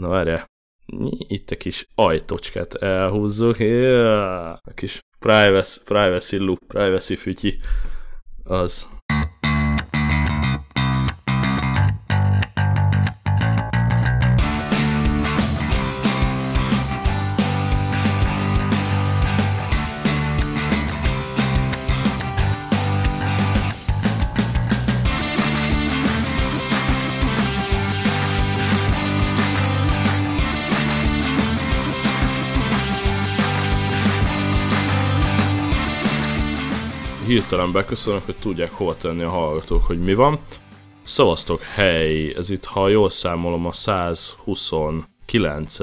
Na várjál, itt a kis ajtocskát elhúzzuk, yeah. a kis privacy, privacy loop, privacy fütyi, az. Hirtelen beköszönök, hogy tudják hova tenni a hallgatók, hogy mi van. Szavaztok, hely, ez itt, ha jól számolom, a 129.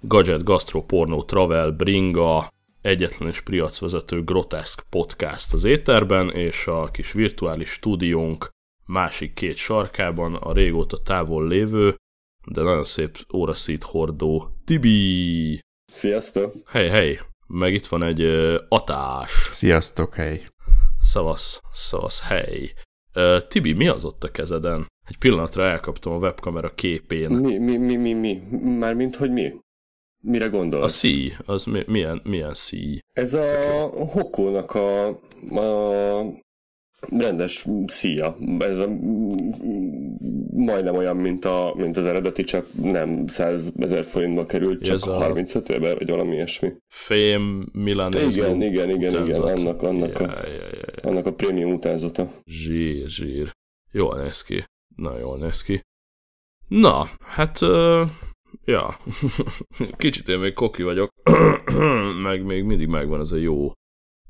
Gadget Gastro Porno Travel Bringa egyetlen és priacvezető groteszk podcast az éterben, és a kis virtuális stúdiónk másik két sarkában a régóta távol lévő, de nagyon szép óraszít hordó Tibi! Sziasztok! Hely, hely! Meg itt van egy uh, atás. Sziasztok, hely! Szavasz, szavasz, hely. Uh, Tibi, mi az ott a kezeden? Egy pillanatra elkaptam a webkamera képén. Mi, mi, mi, mi, mi? Mármint, hogy mi? Mire gondolsz? A szí, az mi, milyen, milyen szí? Ez a Hokónak a, a rendes szíja. Ez a, majdnem olyan, mint, a, mint az eredeti, csak nem 100 ezer forintba került, csak ez 35 a... éve, vagy valami ilyesmi. Fém Milanézó. Igen, igen, igen, igen, annak, annak, ja, a, ja, ja, ja. annak a prémium utánzata. Zsír, zsír. Jól néz ki. Na, jól néz ki. Na, hát, uh, ja, kicsit én még koki vagyok, meg még mindig megvan ez a jó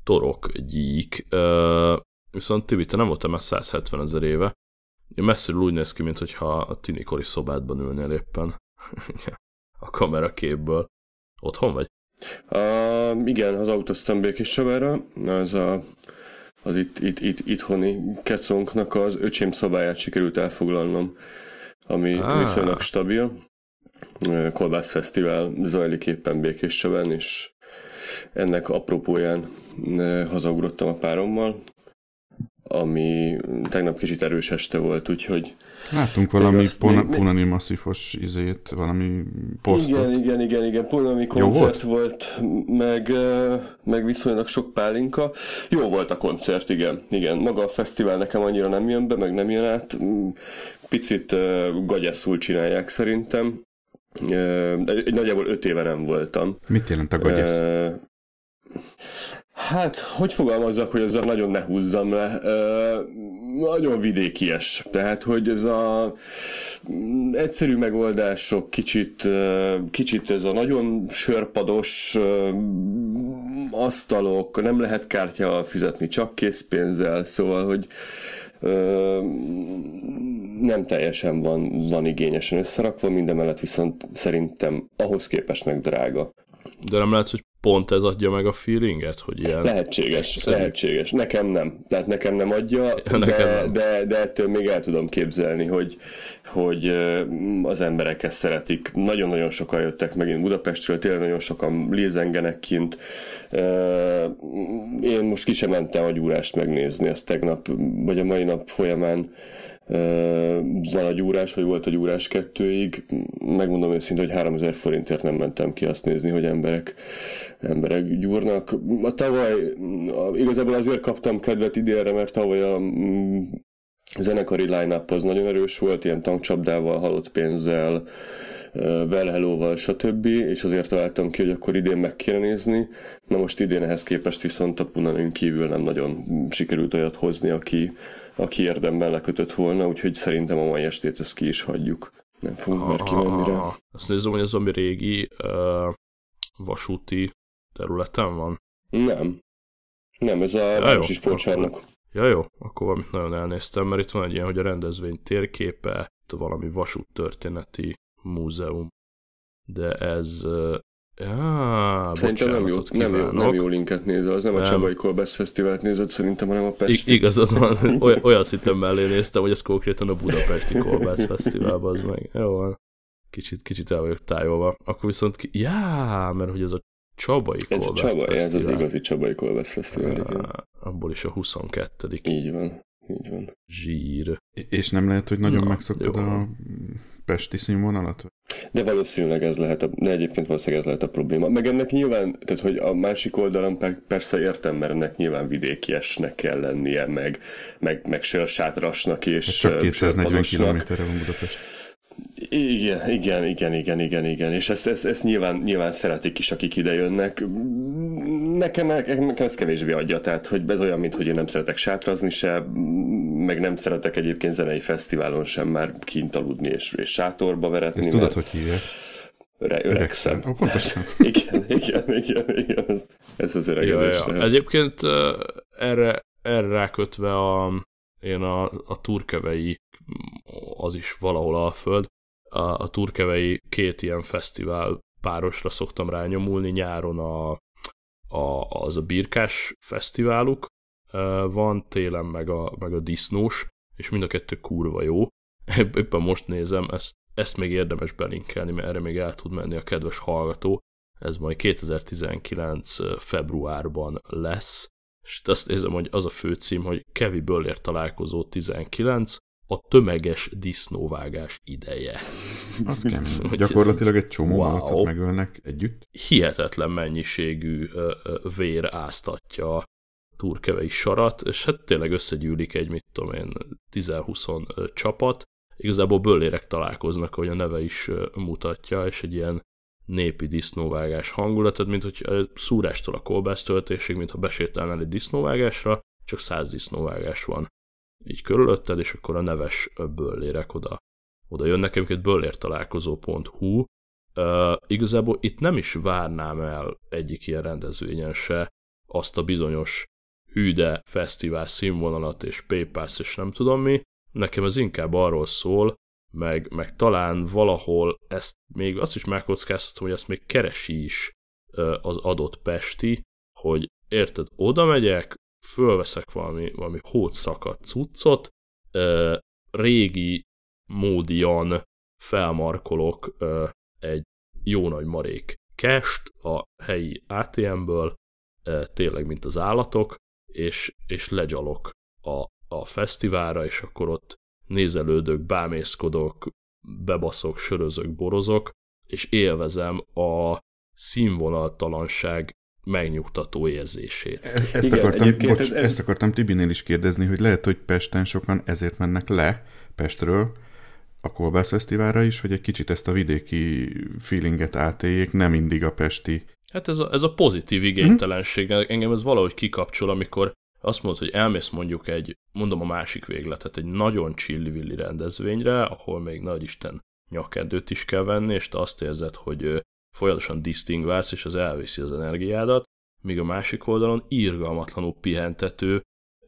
torok gyík. Uh, Viszont Tibi, te nem voltál már 170 ezer éve. Messziről úgy néz ki, mintha a tinikori szobádban ülnél éppen. a kameraképből. Otthon vagy? Uh, igen, az autóztam Békés Csabára. Az a, az itt, itt, itt, itthoni kecónknak az öcsém szobáját sikerült elfoglalnom, ami ah. viszonylag stabil. Kolbász Fesztivál zajlik éppen Békés Csabán, és ennek apropóján hazaugrottam a párommal, ami tegnap kicsit erős este volt, úgyhogy... Látunk valami pon- Punani masszifos izét, valami posztot. Igen, igen, igen, igen, Punani koncert volt? volt, meg, meg viszonylag sok pálinka. Jó volt a koncert, igen, igen. Maga a fesztivál nekem annyira nem jön be, meg nem jön át. Picit gagyaszul csinálják szerintem. Nagyjából öt éve nem voltam. Mit jelent a gagyasz? Hát, hogy fogalmazzak, hogy ezzel nagyon ne húzzam le. Ö, nagyon vidékies. Tehát, hogy ez a egyszerű megoldások, kicsit, kicsit ez a nagyon sörpados asztalok, nem lehet kártyával fizetni, csak készpénzzel, szóval, hogy ö, nem teljesen van, van igényesen összerakva, minden mellett viszont szerintem ahhoz képest meg drága. De nem lehet, hogy pont ez adja meg a feelinget, hogy ilyen... Lehetséges, egyszerű. lehetséges. Nekem nem. Tehát nekem nem adja, ja, de, nem. De, de ettől még el tudom képzelni, hogy, hogy az emberek ezt szeretik. Nagyon-nagyon sokan jöttek megint Budapestről, tényleg nagyon sokan lézengenek kint. Én most ki sem mentem a gyúrást megnézni, azt tegnap, vagy a mai nap folyamán van a gyúrás, vagy volt a gyúrás kettőig. Megmondom őszintén, hogy 3000 forintért nem mentem ki azt nézni, hogy emberek, emberek gyúrnak. A tavaly igazából azért kaptam kedvet idénre, mert tavaly a mm, zenekari line az nagyon erős volt, ilyen tankcsapdával, halott pénzzel, Velhelóval, stb. És azért találtam ki, hogy akkor idén meg kéne nézni. Na most idén ehhez képest viszont a Punanin kívül nem nagyon sikerült olyat hozni, aki, aki érdemben lekötött volna, úgyhogy szerintem a mai estét ezt ki is hagyjuk. Nem fogunk már kimenni rá. Azt nézem, hogy ez ami régi uh, vasúti területen van. Nem. Nem, ez a ja, Városi Sportcsarnok. Ja jó, akkor valamit nagyon elnéztem, mert itt van egy ilyen, hogy a rendezvény térképe, itt valami vasút történeti múzeum. De ez Ja, szerintem nem jó, nem, jó, nem jó linket nézel, az nem, nem. a Csabai Kolbász Fesztivált nézett szerintem, hanem a Pesti. I- igazad van, olyan, olyan szinten mellé néztem, hogy ez konkrétan a Budapesti Kolbász Fesztivál, az meg. Jó van. Kicsit, kicsit el vagyok tájolva. Akkor viszont, ki... já, mert hogy ez a Csabai ez Kolbász a Csabai. Ez az igazi Csabai Kolbász Fesztivál, igen. Abból is a 22 Így van, így van. Zsír. És nem lehet, hogy nagyon Na, megszoktad a pesti színvonalat? De valószínűleg ez lehet, a, de egyébként valószínűleg ez lehet a probléma. Meg ennek nyilván, tehát hogy a másik oldalon persze értem, mert ennek nyilván vidékiesnek kell lennie, meg, meg, meg sörsátrasnak és hát Csak 240 kilométerre van Budapest. Igen, igen, igen, igen, igen, igen. És ezt, ezt, ezt nyilván, nyilván szeretik is, akik ide jönnek. Nekem, nekem ez kevésbé adja, tehát hogy ez olyan, mint hogy én nem szeretek sátrazni se, meg nem szeretek egyébként zenei fesztiválon sem már kint aludni és, és sátorba veretni. Ezt tudod, hogy hívják? Öre, öregszem. Pontosan. igen, igen, igen, igen, ez, ez az öregedés. Ja, ja. Egyébként erre, erre rákötve a, én a, a turkevei az is valahol Alföld. A, a turkevei két ilyen fesztivál párosra szoktam rányomulni, nyáron a, a, az a birkás fesztiváluk van, télen meg a, meg a disznós, és mind a kettő kurva jó. Éppen most nézem, ezt, ezt még érdemes belinkelni, mert erre még el tud menni a kedves hallgató. Ez majd 2019 februárban lesz, és azt nézem, hogy az a főcím, hogy Kevi Böller találkozó 19, a tömeges disznóvágás ideje. Az kemény. Gyakorlatilag egy csomó wow. malacot megölnek együtt. Hihetetlen mennyiségű vér áztatja a turkevei sarat, és hát tényleg összegyűlik egy, mit tudom én, 10-20 csapat. Igazából böllérek találkoznak, ahogy a neve is mutatja, és egy ilyen népi disznóvágás hangulatod, mint hogy szúrástól a kolbásztöltésig, mintha besétálnál egy disznóvágásra, csak száz disznóvágás van így körülötted, és akkor a neves böllérek oda, oda jönnek. Egyébként böllértalálkozó.hu uh, igazából itt nem is várnám el egyik ilyen rendezvényen se azt a bizonyos hűde fesztivál színvonalat és PayPass és nem tudom mi. Nekem ez inkább arról szól, meg, meg talán valahol ezt még azt is megkockáztatom, hogy ezt még keresi is az adott Pesti, hogy érted, oda megyek, fölveszek valami, valami hótszakadt cuccot, ö, régi módian felmarkolok ö, egy jó nagy marék kest a helyi ATM-ből, tényleg mint az állatok, és, és legyalok a, a fesztiválra, és akkor ott nézelődök, bámészkodok, bebaszok, sörözök, borozok, és élvezem a színvonaltalanság megnyugtató érzését. E- ezt, Igen, akartam, bocs, ez, ez... ezt akartam Tibinél is kérdezni, hogy lehet, hogy Pesten sokan ezért mennek le Pestről, a Kolbász Fesztiválra is, hogy egy kicsit ezt a vidéki feelinget átéljék, nem mindig a pesti. Hát ez a, ez a pozitív igénytelenség, hmm. engem ez valahogy kikapcsol, amikor azt mondod, hogy elmész mondjuk egy, mondom a másik végletet, egy nagyon csillivilli rendezvényre, ahol még nagy Isten nyakendőt is kell venni, és te azt érzed, hogy folyamatosan disztingválsz, és az elviszi az energiádat, míg a másik oldalon írgalmatlanul pihentető,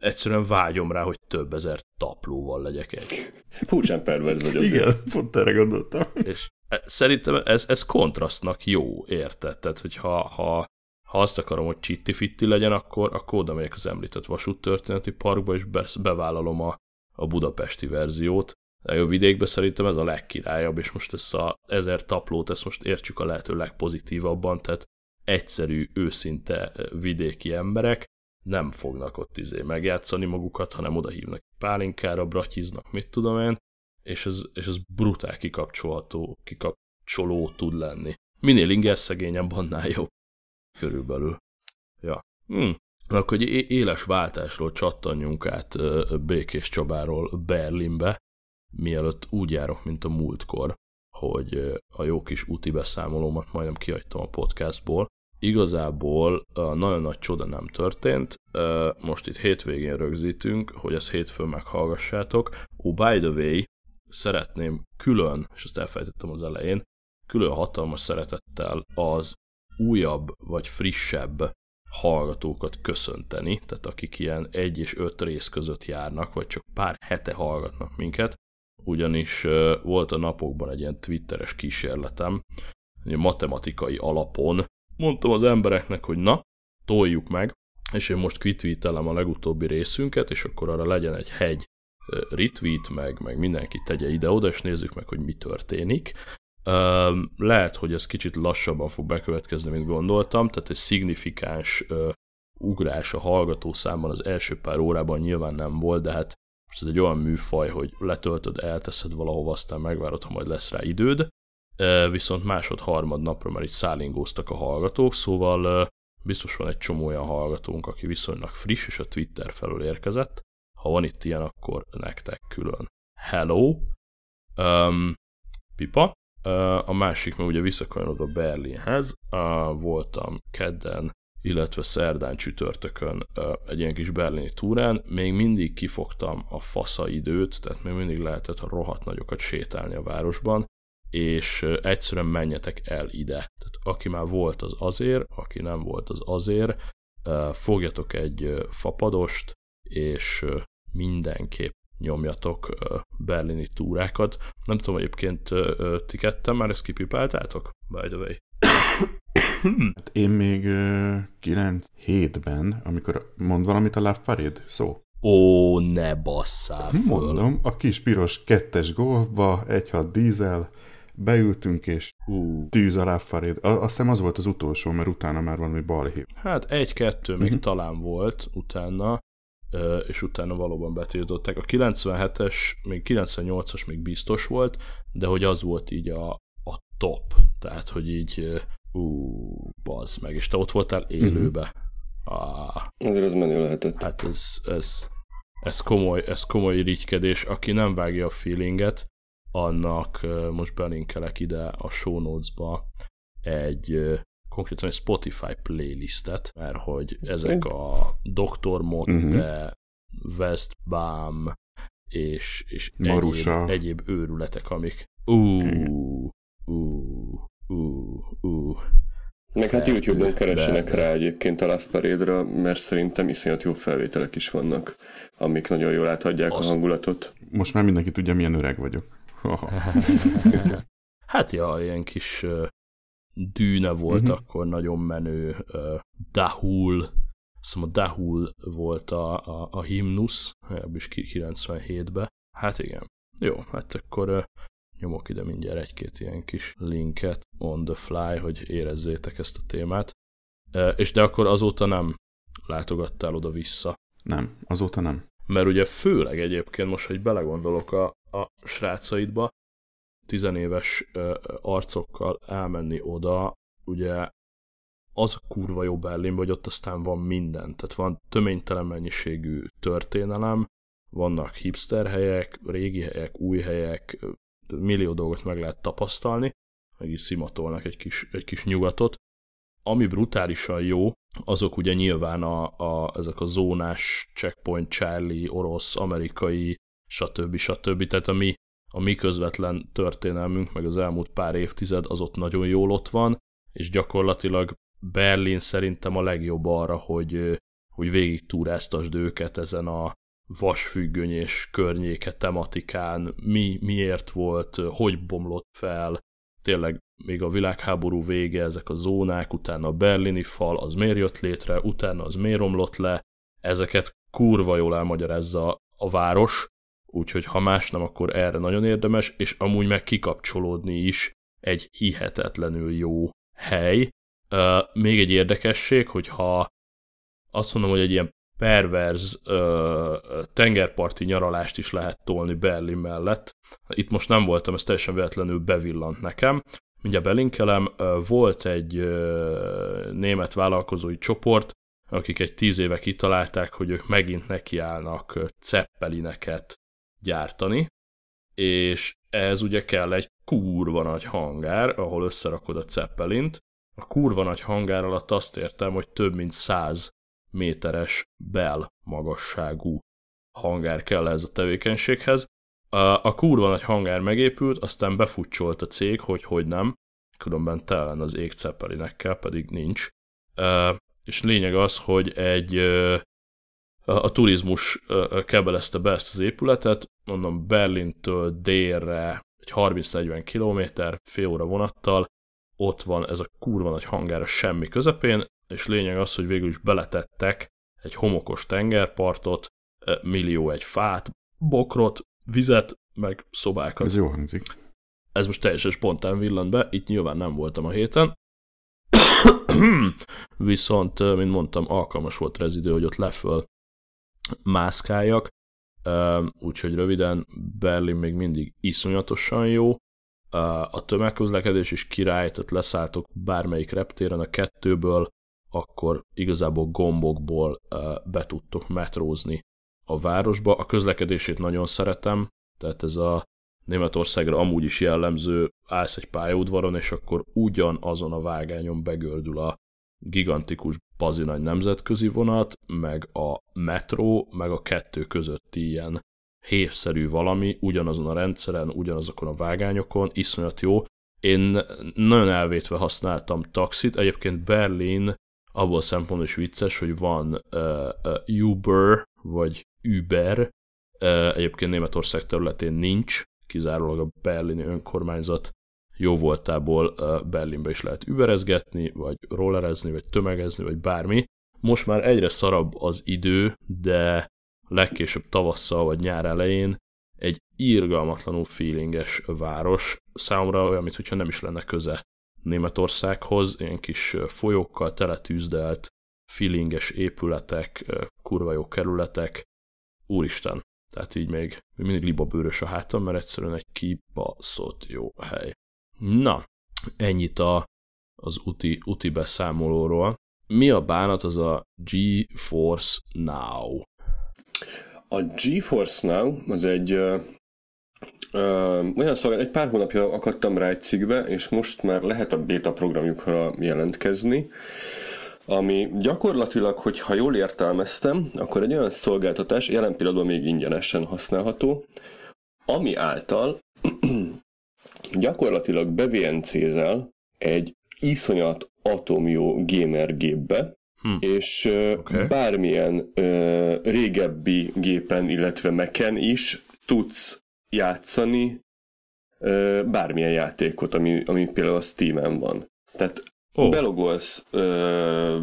egyszerűen vágyom rá, hogy több ezer taplóval legyek egy. Furcsán perverz vagy azért. Igen, pont erre gondoltam. És e, szerintem ez, ez kontrasztnak jó, érted? Tehát, hogy ha, ha, ha azt akarom, hogy csitti-fitti legyen, akkor, akkor oda megyek az említett vasúttörténeti parkba, és bevállalom a, a budapesti verziót, a vidékben szerintem ez a legkirályabb, és most ezt a ezer taplót, ezt most értsük a lehető legpozitívabban, tehát egyszerű, őszinte vidéki emberek nem fognak ott izé megjátszani magukat, hanem oda hívnak pálinkára, bratyiznak, mit tudom én, és ez, és ez brutál kikapcsolható, kikapcsoló tud lenni. Minél inger szegényebb, annál jobb. Körülbelül. Ja. Hm. Akkor egy éles váltásról csattanjunk át Békés Csabáról Berlinbe, mielőtt úgy járok, mint a múltkor, hogy a jó kis úti beszámolómat majdnem kihagytam a podcastból. Igazából nagyon nagy csoda nem történt, most itt hétvégén rögzítünk, hogy ezt hétfőn meghallgassátok. Oh, by the way, szeretném külön, és ezt elfejtettem az elején, külön hatalmas szeretettel az újabb vagy frissebb hallgatókat köszönteni, tehát akik ilyen egy és öt rész között járnak, vagy csak pár hete hallgatnak minket, ugyanis volt a napokban egy ilyen twitteres kísérletem, matematikai alapon. Mondtam az embereknek, hogy na, toljuk meg, és én most kitweetelem a legutóbbi részünket, és akkor arra legyen egy hegy retweet, meg, meg mindenki tegye ide-oda, és nézzük meg, hogy mi történik. Lehet, hogy ez kicsit lassabban fog bekövetkezni, mint gondoltam, tehát egy szignifikáns ugrás a hallgató számban az első pár órában nyilván nem volt, de hát Most ez egy olyan műfaj, hogy letöltöd, elteszed valahova, aztán megvárod, ha majd lesz rá időd, viszont másod-harmad napra már itt szállingóztak a hallgatók, szóval biztos van egy csomó olyan hallgatónk, aki viszonylag friss, és a Twitter felől érkezett. Ha van itt ilyen, akkor nektek külön. Hello! Um, pipa. A másik, mert ugye visszakanyarodva Berlinhez, voltam kedden, illetve szerdán csütörtökön egy ilyen kis berlini túrán, még mindig kifogtam a fasza időt, tehát még mindig lehetett rohadt nagyokat sétálni a városban, és egyszerűen menjetek el ide. Tehát aki már volt, az azért, aki nem volt, az azért, fogjatok egy fapadost, és mindenképp nyomjatok berlini túrákat. Nem tudom, egyébként ti ketten már ezt kipipáltátok? By the way. Hát én még 9-7-ben, amikor mond valamit a Love Parade szó. Ó, ne basszál föl. Mondom, a kis piros kettes golfba, egy hat dízel, beültünk, és uh. tűz alá faréd. Azt hiszem az volt az utolsó, mert utána már valami balhé. Hát egy-kettő még uh-huh. talán volt utána, és utána valóban betiltották. A 97-es, még 98-as még biztos volt, de hogy az volt így a, a top. Tehát, hogy így ú, bazd meg, és te ott voltál élőbe. Uh-huh. Ah. Azért az menő lehetett. Hát ez, ez, ez komoly, ez komoly irigykedés. Aki nem vágja a feelinget, annak most belinkelek ide a show notes-ba egy konkrétan egy Spotify playlistet, mert hogy ezek a Dr. Motte, uh-huh. Westbam és, és egyéb, egyéb őrületek, amik ú, ú, ú, ú, meg hát YouTube-on keresenek rá egyébként a Love Parade-ra, mert szerintem iszonyat jó felvételek is vannak, amik nagyon jól átadják Azt... a hangulatot. Most már mindenki tudja, milyen öreg vagyok. hát ja, ilyen kis uh, dűne volt uh-huh. akkor nagyon menő. Uh, Dahul, szóval Dahul volt a, a, a himnusz, is 97-ben. Hát igen. Jó, hát akkor uh, nyomok ide mindjárt egy-két ilyen kis linket on the fly, hogy érezzétek ezt a témát. És de akkor azóta nem látogattál oda-vissza. Nem, azóta nem. Mert ugye főleg egyébként most, hogy belegondolok a, a srácaidba, tizenéves arcokkal elmenni oda, ugye az a kurva jó Berlin, hogy ott aztán van minden. Tehát van töménytelen mennyiségű történelem, vannak hipster helyek, régi helyek, új helyek, millió dolgot meg lehet tapasztalni, meg is szimatolnak egy kis, egy kis nyugatot. Ami brutálisan jó, azok ugye nyilván a, a, ezek a zónás checkpoint, Charlie, orosz, amerikai stb. stb. Tehát a mi, a mi közvetlen történelmünk, meg az elmúlt pár évtized, az ott nagyon jól ott van, és gyakorlatilag Berlin szerintem a legjobb arra, hogy, hogy végig túráztasd őket ezen a vasfüggöny és környéke tematikán, mi, miért volt, hogy bomlott fel, tényleg még a világháború vége, ezek a zónák, utána a berlini fal, az miért jött létre, utána az miért romlott le, ezeket kurva jól elmagyarázza a város, úgyhogy ha más nem, akkor erre nagyon érdemes, és amúgy meg kikapcsolódni is egy hihetetlenül jó hely. Még egy érdekesség, hogyha azt mondom, hogy egy ilyen perverz uh, tengerparti nyaralást is lehet tolni Berlin mellett. Itt most nem voltam, ez teljesen véletlenül bevillant nekem. Mindjárt belinkelem, volt egy uh, német vállalkozói csoport, akik egy tíz éve kitalálták, hogy ők megint nekiállnak ceppelineket gyártani, és ez ugye kell egy kurva nagy hangár, ahol összerakod a Zeppelint. A kurva nagy hangár alatt azt értem, hogy több mint 100 méteres bel magasságú hangár kell ez a tevékenységhez. A kurva nagy hangár megépült, aztán befutcsolt a cég, hogy hogy nem, különben telen az ég Zeppelinekkel, pedig nincs. És lényeg az, hogy egy a turizmus kebelezte be ezt az épületet, mondom Berlintől délre egy 30-40 kilométer, fél óra vonattal, ott van ez a kurva nagy hangára semmi közepén, és lényeg az, hogy végül is beletettek egy homokos tengerpartot, millió egy fát, bokrot, vizet, meg szobákat. Ez jó hangzik. Ez most teljesen spontán villant be, itt nyilván nem voltam a héten, viszont, mint mondtam, alkalmas volt rezidő, hogy ott leföl mászkáljak. úgyhogy röviden Berlin még mindig iszonyatosan jó, a tömegközlekedés is király, tehát leszálltok bármelyik reptéren a kettőből, akkor igazából gombokból be tudtok metrózni a városba. A közlekedését nagyon szeretem, tehát ez a Németországra amúgy is jellemző, állsz egy pályaudvaron, és akkor ugyan azon a vágányon begördül a gigantikus bazinagy nemzetközi vonat, meg a metró, meg a kettő közötti ilyen hévszerű valami, ugyanazon a rendszeren, ugyanazokon a vágányokon, iszonyat jó. Én nagyon elvétve használtam taxit, egyébként Berlin abból szempontból is vicces, hogy van uh, uh, Uber, vagy Uber, uh, egyébként Németország területén nincs, kizárólag a berlini önkormányzat jó voltából uh, Berlinbe is lehet überezgetni, vagy rollerezni, vagy tömegezni, vagy bármi. Most már egyre szarabb az idő, de legkésőbb tavasszal vagy nyár elején egy írgalmatlanul feelinges város, számomra olyan, mintha nem is lenne köze Németországhoz, ilyen kis folyókkal teletűzdelt, feelinges épületek, kurva jó kerületek, úristen, tehát így még, mindig libabőrös a hátam, mert egyszerűen egy kibaszott jó hely. Na, ennyit a, az úti, úti beszámolóról. Mi a bánat az a GeForce Now? A GeForce Now az egy ö, ö, olyan szolgálat, egy pár hónapja akadtam rá egy cikkbe, és most már lehet a beta programjukra jelentkezni, ami gyakorlatilag, hogyha jól értelmeztem, akkor egy olyan szolgáltatás, jelen pillanatban még ingyenesen használható, ami által gyakorlatilag bevnc-zel egy iszonyat atomjó gamer gépbe, Hm. És okay. bármilyen ö, régebbi gépen, illetve meken is tudsz játszani ö, bármilyen játékot, ami, ami például a Steam-en van. Tehát oh. belogolsz ö,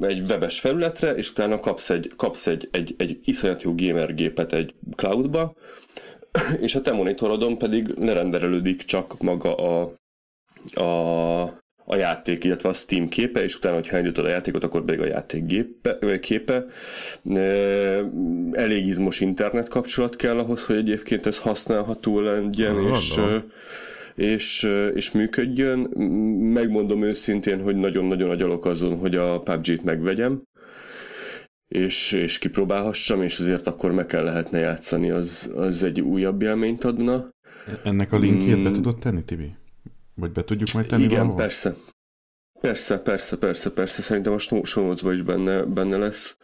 egy webes felületre, és utána kapsz egy, kapsz egy, egy, egy iszonyat jó gamer gépet egy cloudba, és a te monitorodon pedig lerenderelődik csak maga a, a a játék, illetve a Steam képe, és utána, hogyha elindítod a játékot, akkor pedig a játék gépe, képe. Elég izmos internet kapcsolat kell ahhoz, hogy egyébként ez használható legyen, ah, és, és, és működjön. Megmondom őszintén, hogy nagyon-nagyon agyalok azon, hogy a PUBG-t megvegyem, és, és kipróbálhassam, és azért akkor meg kell lehetne játszani, az, az egy újabb élményt adna. Ennek a linkjét mm. be tudod tenni, Tibi? Vagy be tudjuk majd tenni Igen, valahol? persze. Persze, persze, persze, persze. Szerintem a show is benne, benne lesz.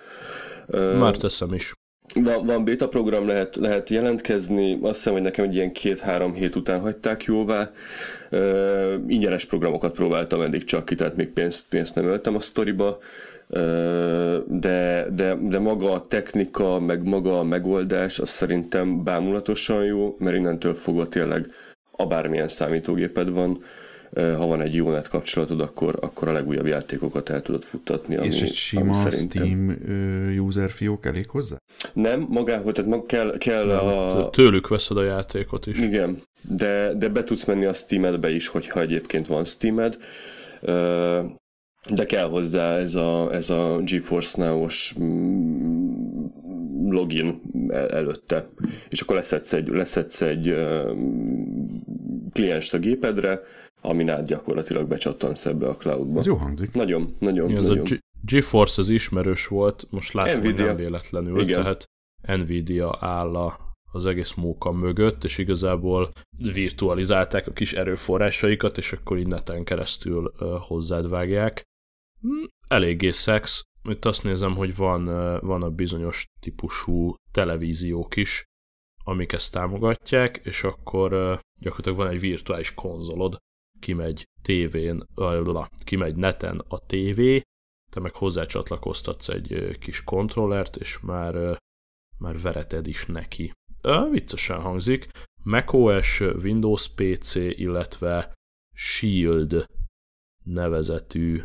Már teszem is. Van, van beta program, lehet, lehet jelentkezni, azt hiszem, hogy nekem egy ilyen két-három hét után hagyták jóvá. Uh, ingyenes programokat próbáltam eddig csak ki, tehát még pénzt, pénzt nem öltem a sztoriba, uh, de, de, de maga a technika, meg maga a megoldás, az szerintem bámulatosan jó, mert innentől fogva tényleg a bármilyen számítógéped van, ha van egy jó net kapcsolatod, akkor, akkor a legújabb játékokat el tudod futtatni. Ami, És egy sima szerintem... Steam user fiók elég hozzá? Nem, magához, tehát mag kell, kell a... Tőlük veszed a játékot is. Igen, de, de be tudsz menni a Steamedbe is, hogyha egyébként van Steamed. De kell hozzá ez a, ez a GeForce Now-os mm, login előtte. És akkor leszedsz egy, leszedsz egy klienst a gépedre, amin át gyakorlatilag becsattansz ebbe a cloudba. Ez jó hangzik. Nagyon, nagyon, ja, nagyon. A GeForce az ismerős volt, most látom, Nvidia. hogy nem véletlenül, Igen. tehát Nvidia áll a, az egész móka mögött, és igazából virtualizálták a kis erőforrásaikat, és akkor így neten keresztül uh, hozzád vágják. Hm, eléggé szex, itt azt nézem, hogy van, van a bizonyos típusú televíziók is, amik ezt támogatják, és akkor gyakorlatilag van egy virtuális konzolod, kimegy tévén, kimegy neten a tévé, te meg hozzácsatlakoztatsz egy kis kontrollert, és már, már vereted is neki. Viccesen hangzik. macOS, Windows PC, illetve Shield nevezetű,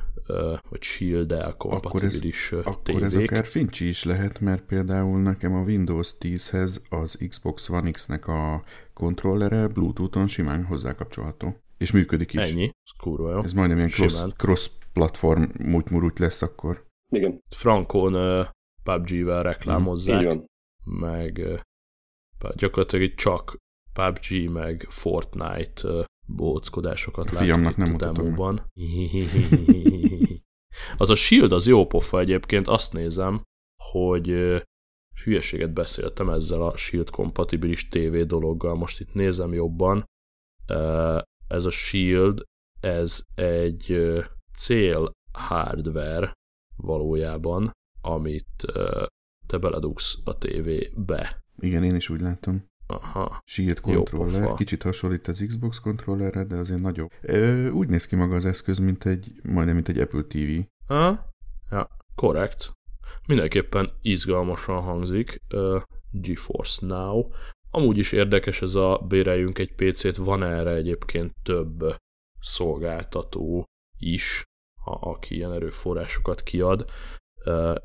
vagy Shield-el kompatibilis akkor ez, Akkor ez akár Fincsi is lehet, mert például nekem a Windows 10-hez az Xbox One X-nek a kontrollere Bluetooth-on simán hozzákapcsolható. És működik is. Ennyi, ez kurva jó. Ez majdnem ilyen cross, cross-platform múlt-murút lesz akkor. Igen. Frankon uh, PUBG-vel reklámozzák. Mm, meg gyakorlatilag csak PUBG, meg Fortnite bóckodásokat látok nem demóban. az a Shield az jó pofa egyébként, azt nézem, hogy hülyeséget beszéltem ezzel a Shield kompatibilis TV dologgal, most itt nézem jobban, ez a Shield, ez egy cél hardware valójában, amit te beledugsz a tévébe. Igen, én is úgy látom. Aha. Shield controller, kicsit hasonlít az Xbox kontrollerre, de azért nagyobb. Ö, úgy néz ki maga az eszköz, mint egy, majdnem mint egy Apple TV. Ha? Ja, korrekt. Mindenképpen izgalmasan hangzik. Uh, GeForce Now. Amúgy is érdekes ez a béreljünk egy PC-t, van erre egyébként több szolgáltató is, aki ilyen erőforrásokat kiad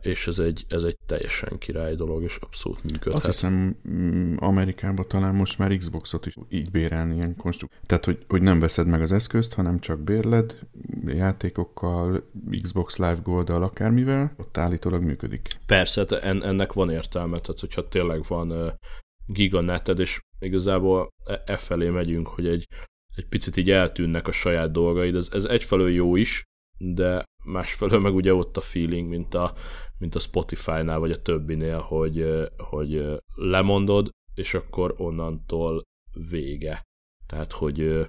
és ez egy, ez egy teljesen király dolog, és abszolút működhet. Azt hiszem mm, Amerikában talán most már Xboxot is így bérelni ilyen konstrukt. Tehát, hogy, hogy nem veszed meg az eszközt, hanem csak bérled játékokkal, Xbox Live Gold-dal, akármivel, ott állítólag működik. Persze, en, ennek van értelme, tehát hogyha tényleg van giganeted, és igazából e, e felé megyünk, hogy egy, egy picit így eltűnnek a saját dolgaid, ez, ez egyfelől jó is, de másfelől meg ugye ott a feeling, mint a, mint a Spotify-nál, vagy a többinél, hogy, hogy lemondod, és akkor onnantól vége. Tehát, hogy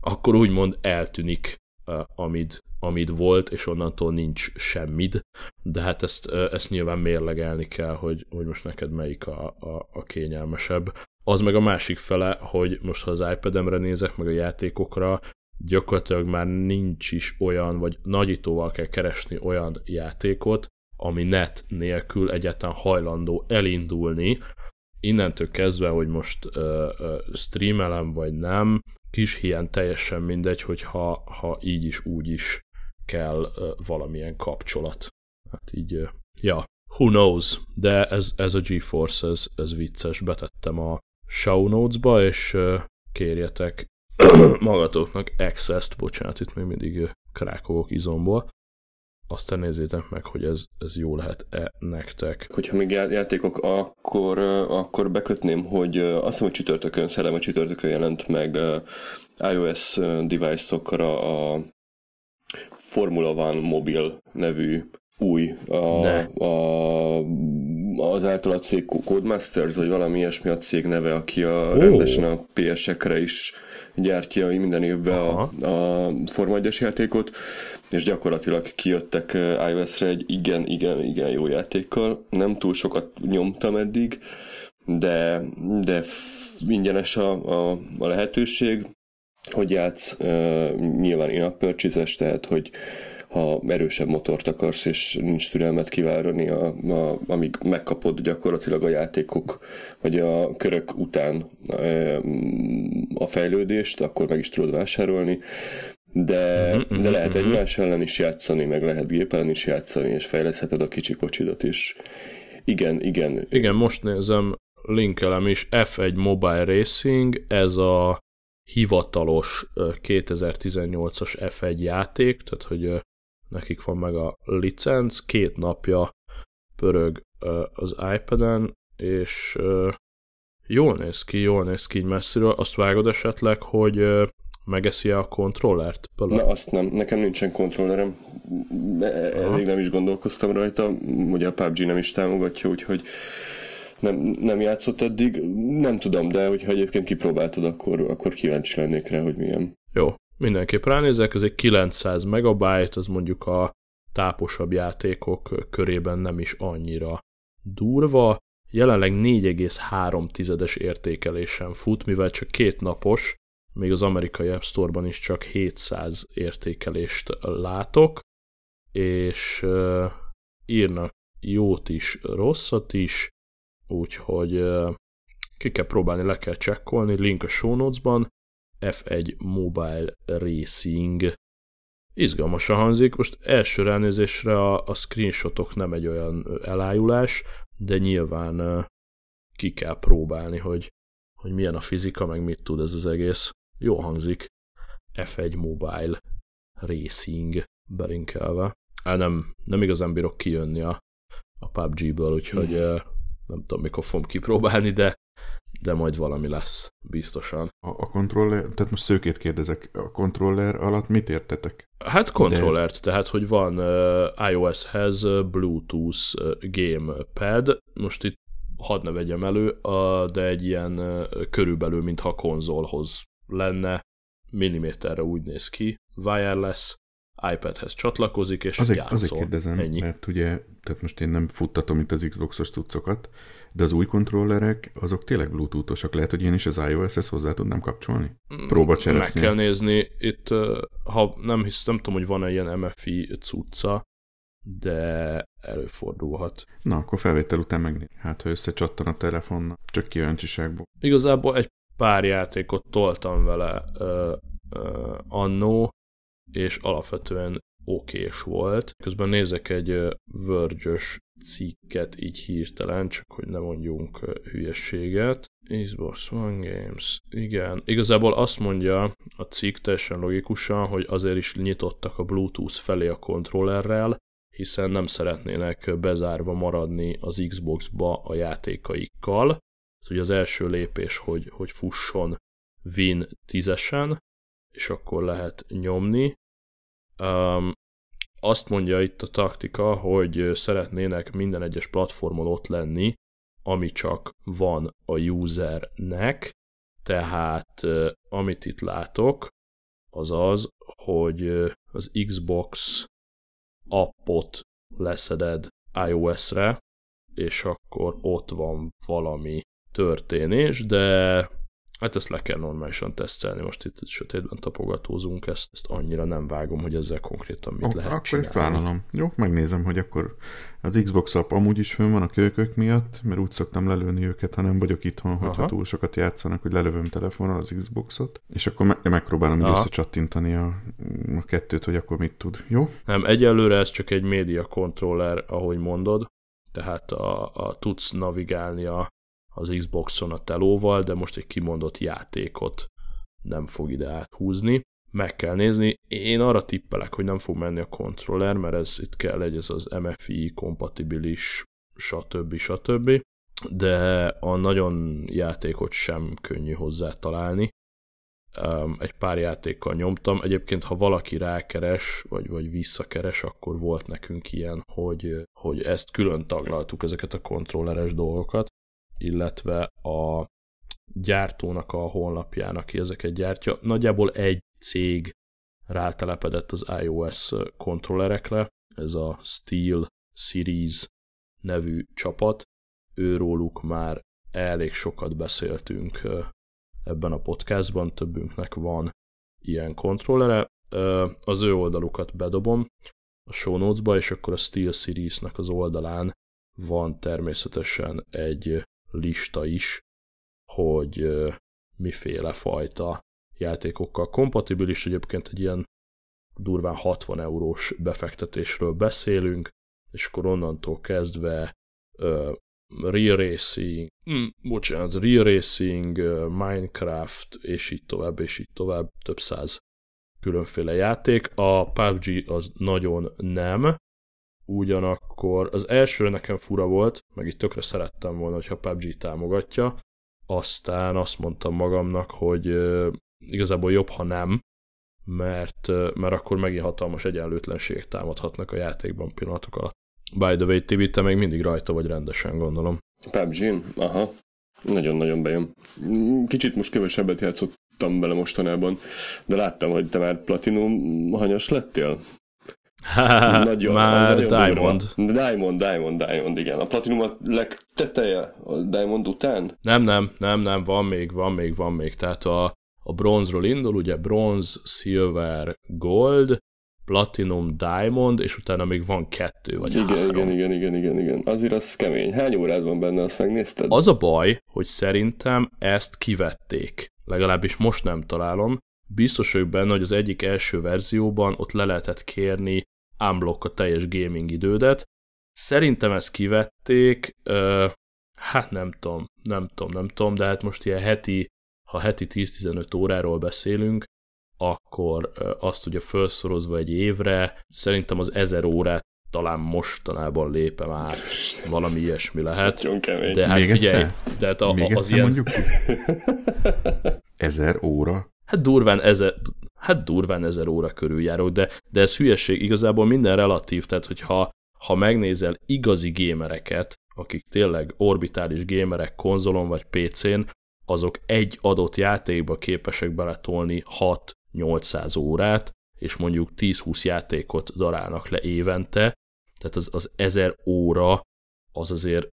akkor úgymond eltűnik, amid, amid volt, és onnantól nincs semmid, de hát ezt, ezt nyilván mérlegelni kell, hogy, hogy most neked melyik a, a, a kényelmesebb. Az meg a másik fele, hogy most ha az iPad-emre nézek, meg a játékokra, gyakorlatilag már nincs is olyan, vagy nagyítóval kell keresni olyan játékot, ami net nélkül egyáltalán hajlandó elindulni. Innentől kezdve, hogy most uh, uh, streamelem vagy nem, kis hiány teljesen mindegy, hogy ha, ha így is, úgy is kell uh, valamilyen kapcsolat. Hát így, uh, ja, who knows, de ez, ez a GeForce, ez, ez vicces, betettem a show notes-ba, és uh, kérjetek magatoknak Access-t, bocsánat, itt még mindig krákogok izomból. Aztán nézzétek meg, hogy ez, ez jó lehet-e nektek. Hogyha még játékok, akkor, akkor bekötném, hogy azt hiszem, hogy csütörtökön, szellem a csütörtökön jelent meg iOS device-okra a Formula One Mobile nevű új a, a, az által a cég Codemasters, vagy valami ilyesmi a cég neve, aki a, oh. rendesen a PS-ekre is gyártja minden évben a, a Forma 1 játékot, és gyakorlatilag kijöttek eh, iOS-re egy igen, igen, igen jó játékkal. Nem túl sokat nyomtam eddig, de, de ingyenes a, a, a lehetőség, hogy játsz, uh, nyilván in purchase tehát hogy ha erősebb motort akarsz, és nincs türelmet kivárni, a, a, amíg megkapod gyakorlatilag a játékok, vagy a körök után a fejlődést, akkor meg is tudod vásárolni, de, uh-huh, de lehet uh-huh. egymás ellen is játszani, meg lehet gépen is játszani, és fejleszheted a kicsi kocsidat is. Igen, igen. Igen, most nézem, linkelem is, F1 Mobile Racing, ez a hivatalos 2018-as F1 játék, tehát hogy nekik van meg a licenc, két napja pörög az iPad-en, és jól néz ki, jól néz ki így messziről. Azt vágod esetleg, hogy megeszi a kontrollert? Na azt nem, nekem nincsen kontrollerem. Elég nem is gondolkoztam rajta, ugye a PUBG nem is támogatja, úgyhogy nem, nem játszott eddig. Nem tudom, de hogyha egyébként kipróbáltad, akkor, akkor kíváncsi lennék rá, hogy milyen. Jó, mindenképp ránézek, ez egy 900 megabyte, az mondjuk a táposabb játékok körében nem is annyira durva. Jelenleg 4,3-es értékelésen fut, mivel csak két napos, még az amerikai App Store-ban is csak 700 értékelést látok, és uh, írnak jót is, rosszat is, úgyhogy ki kell próbálni, le kell csekkolni, link a show notes-ban, F1 Mobile Racing. Izgalmasan hangzik, most első ránézésre a, a screenshotok nem egy olyan elájulás, de nyilván ki kell próbálni, hogy, hogy milyen a fizika, meg mit tud ez az egész. Jó hangzik. F1 Mobile Racing belinkelve. Hát nem, nem igazán bírok kijönni a, a PUBG-ből, úgyhogy nem tudom mikor fogom kipróbálni, de, de majd valami lesz, biztosan. A, a controller, tehát most szőkét kérdezek, a controller alatt mit értetek? Hát kontrollert, de... tehát hogy van uh, iOS-hez Bluetooth uh, gamepad, most itt hadd ne vegyem elő, uh, de egy ilyen uh, körülbelül, mintha konzolhoz lenne, milliméterre úgy néz ki, wireless, iPadhez csatlakozik, és azért, játszol. Azért kérdezem, Ennyi. mert ugye, tehát most én nem futtatom itt az Xbox-os cuccokat, de az új kontrollerek, azok tényleg bluetooth-osak. Lehet, hogy én is az iOS-hez hozzá tudnám kapcsolni? Mm, Próba csereszni. Meg kell nézni. Itt, ha nem hisz, nem tudom, hogy van-e ilyen MFI cucca, de előfordulhat. Na, akkor felvétel után megnézni. Hát, ha összecsattan a telefonnal. Csak kíváncsiságból. Igazából egy pár játékot toltam vele uh, uh, annó, és alapvetően okés volt. Közben nézek egy verge cikket így hirtelen, csak hogy ne mondjunk hülyességet. Xbox One Games. Igen, igazából azt mondja a cikk teljesen logikusan, hogy azért is nyitottak a Bluetooth felé a kontrollerrel, hiszen nem szeretnének bezárva maradni az Xbox-ba a játékaikkal. Ez ugye az első lépés, hogy, hogy fusson Win 10-esen, és akkor lehet nyomni. Um, azt mondja itt a taktika, hogy szeretnének minden egyes platformon ott lenni, ami csak van a usernek, tehát amit itt látok, az az, hogy az Xbox appot leszeded iOS-re, és akkor ott van valami történés, de Hát ezt le kell normálisan tesztelni, most itt sötétben tapogatózunk, ezt, ezt annyira nem vágom, hogy ezzel konkrétan mit oh, lehet Akkor csinálni. ezt vállalom. Jó, megnézem, hogy akkor az Xbox app amúgy is fönn van a kölykök miatt, mert úgy szoktam lelőni őket, ha nem vagyok itthon, Aha. hogyha túl sokat játszanak, hogy lelövöm telefonra az Xboxot, és akkor me- megpróbálom így összecsattintani a, a kettőt, hogy akkor mit tud. Jó? Nem, egyelőre ez csak egy média controller, ahogy mondod, tehát a, a tudsz navigálni a az Xboxon a telóval, de most egy kimondott játékot nem fog ide áthúzni. Meg kell nézni. Én arra tippelek, hogy nem fog menni a kontroller, mert ez itt kell egy, ez az MFI kompatibilis, stb. stb. De a nagyon játékot sem könnyű hozzá találni. egy pár játékkal nyomtam. Egyébként, ha valaki rákeres, vagy, vagy visszakeres, akkor volt nekünk ilyen, hogy, hogy ezt külön taglaltuk, ezeket a kontrolleres dolgokat illetve a gyártónak a honlapján, aki ezeket gyártja. Nagyjából egy cég rátelepedett az iOS kontrollerekre, ez a Steel Series nevű csapat. Őróluk már elég sokat beszéltünk ebben a podcastban, többünknek van ilyen kontrollere. Az ő oldalukat bedobom a show notes-ba, és akkor a Steel Series-nek az oldalán van természetesen egy lista is, hogy miféle fajta játékokkal kompatibilis. Egyébként egy ilyen durván 60 eurós befektetésről beszélünk, és akkor onnantól kezdve uh, Real Racing, mm, bocsánat, Real Racing, uh, Minecraft, és így tovább, és így tovább, több száz különféle játék. A PUBG az nagyon nem, ugyanakkor az első nekem fura volt, meg itt tökre szerettem volna, hogyha PUBG támogatja, aztán azt mondtam magamnak, hogy igazából jobb, ha nem, mert, mert akkor megint hatalmas egyenlőtlenségek támadhatnak a játékban pillanatok alatt. By the way, Tibi, te még mindig rajta vagy rendesen, gondolom. pubg Aha. Nagyon-nagyon bejön. Kicsit most kevesebbet játszottam bele mostanában, de láttam, hogy te már platinum hanyas lettél. Nagyon, Már Diamond. Diamond, Diamond, Diamond, igen. A Platinum a legteteje a Diamond után? Nem, nem, nem, nem, van még, van még, van még. Tehát a, a bronzról indul, ugye bronz, silver, gold, platinum, diamond, és utána még van kettő vagy igen, három. Igen, igen, igen, igen, igen. Azért az kemény. Hány órád van benne, azt megnézted? Az a baj, hogy szerintem ezt kivették. Legalábbis most nem találom. Biztos vagyok benne, hogy az egyik első verzióban ott le lehetett kérni unblock a teljes gaming idődet. Szerintem ezt kivették, hát nem tudom, nem tudom, nem tudom, de hát most ilyen heti, ha heti 10-15 óráról beszélünk, akkor azt ugye felszorozva egy évre, szerintem az 1000 órát talán mostanában lépem át, valami ilyesmi lehet. Nagyon kemény. De hát Még figyelj, egyszer? de hát a, Még az ilyen, mondjuk? Ezer óra? Hát durván ezer, hát durván ezer óra körül járok, de, de ez hülyeség, igazából minden relatív, tehát hogyha ha megnézel igazi gémereket, akik tényleg orbitális gémerek konzolon vagy PC-n, azok egy adott játékba képesek beletolni 6-800 órát, és mondjuk 10-20 játékot darálnak le évente, tehát az, az 1000 óra az azért,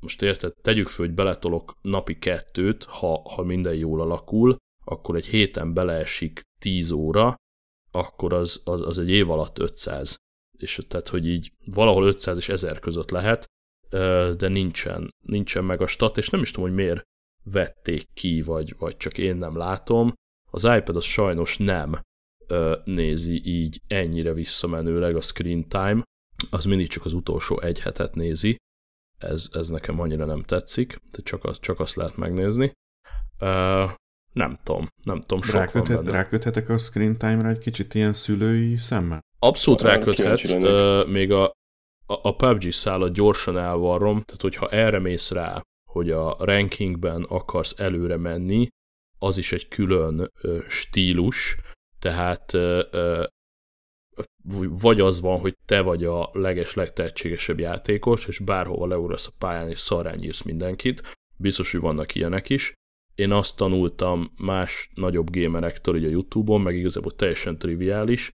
most érted, tegyük föl, hogy beletolok napi kettőt, ha, ha minden jól alakul, akkor egy héten beleesik 10 óra, akkor az, az, az egy év alatt 500. És tehát, hogy így valahol 500 és 1000 között lehet, de nincsen, nincsen meg a stat, és nem is tudom, hogy miért vették ki, vagy, vagy csak én nem látom. Az iPad az sajnos nem nézi így ennyire visszamenőleg a screen time, az mindig csak az utolsó egy hetet nézi, ez, ez nekem annyira nem tetszik, de csak, csak azt lehet megnézni. Nem tudom, nem tudom, sok Ráköthet, van benne. ráköthetek a screen time-ra egy kicsit ilyen szülői szemmel? Abszolút Arra ráköthet, kíváncsi lennék. ö, még a, a, a PUBG szállat gyorsan elvarrom, tehát hogyha erre mész rá, hogy a rankingben akarsz előre menni, az is egy külön ö, stílus, tehát ö, ö, vagy az van, hogy te vagy a leges, legtehetségesebb játékos, és bárhova leugrasz a pályán, és szarrán mindenkit, biztos, hogy vannak ilyenek is. Én azt tanultam más nagyobb gamerektől így a Youtube-on, meg igazából teljesen triviális,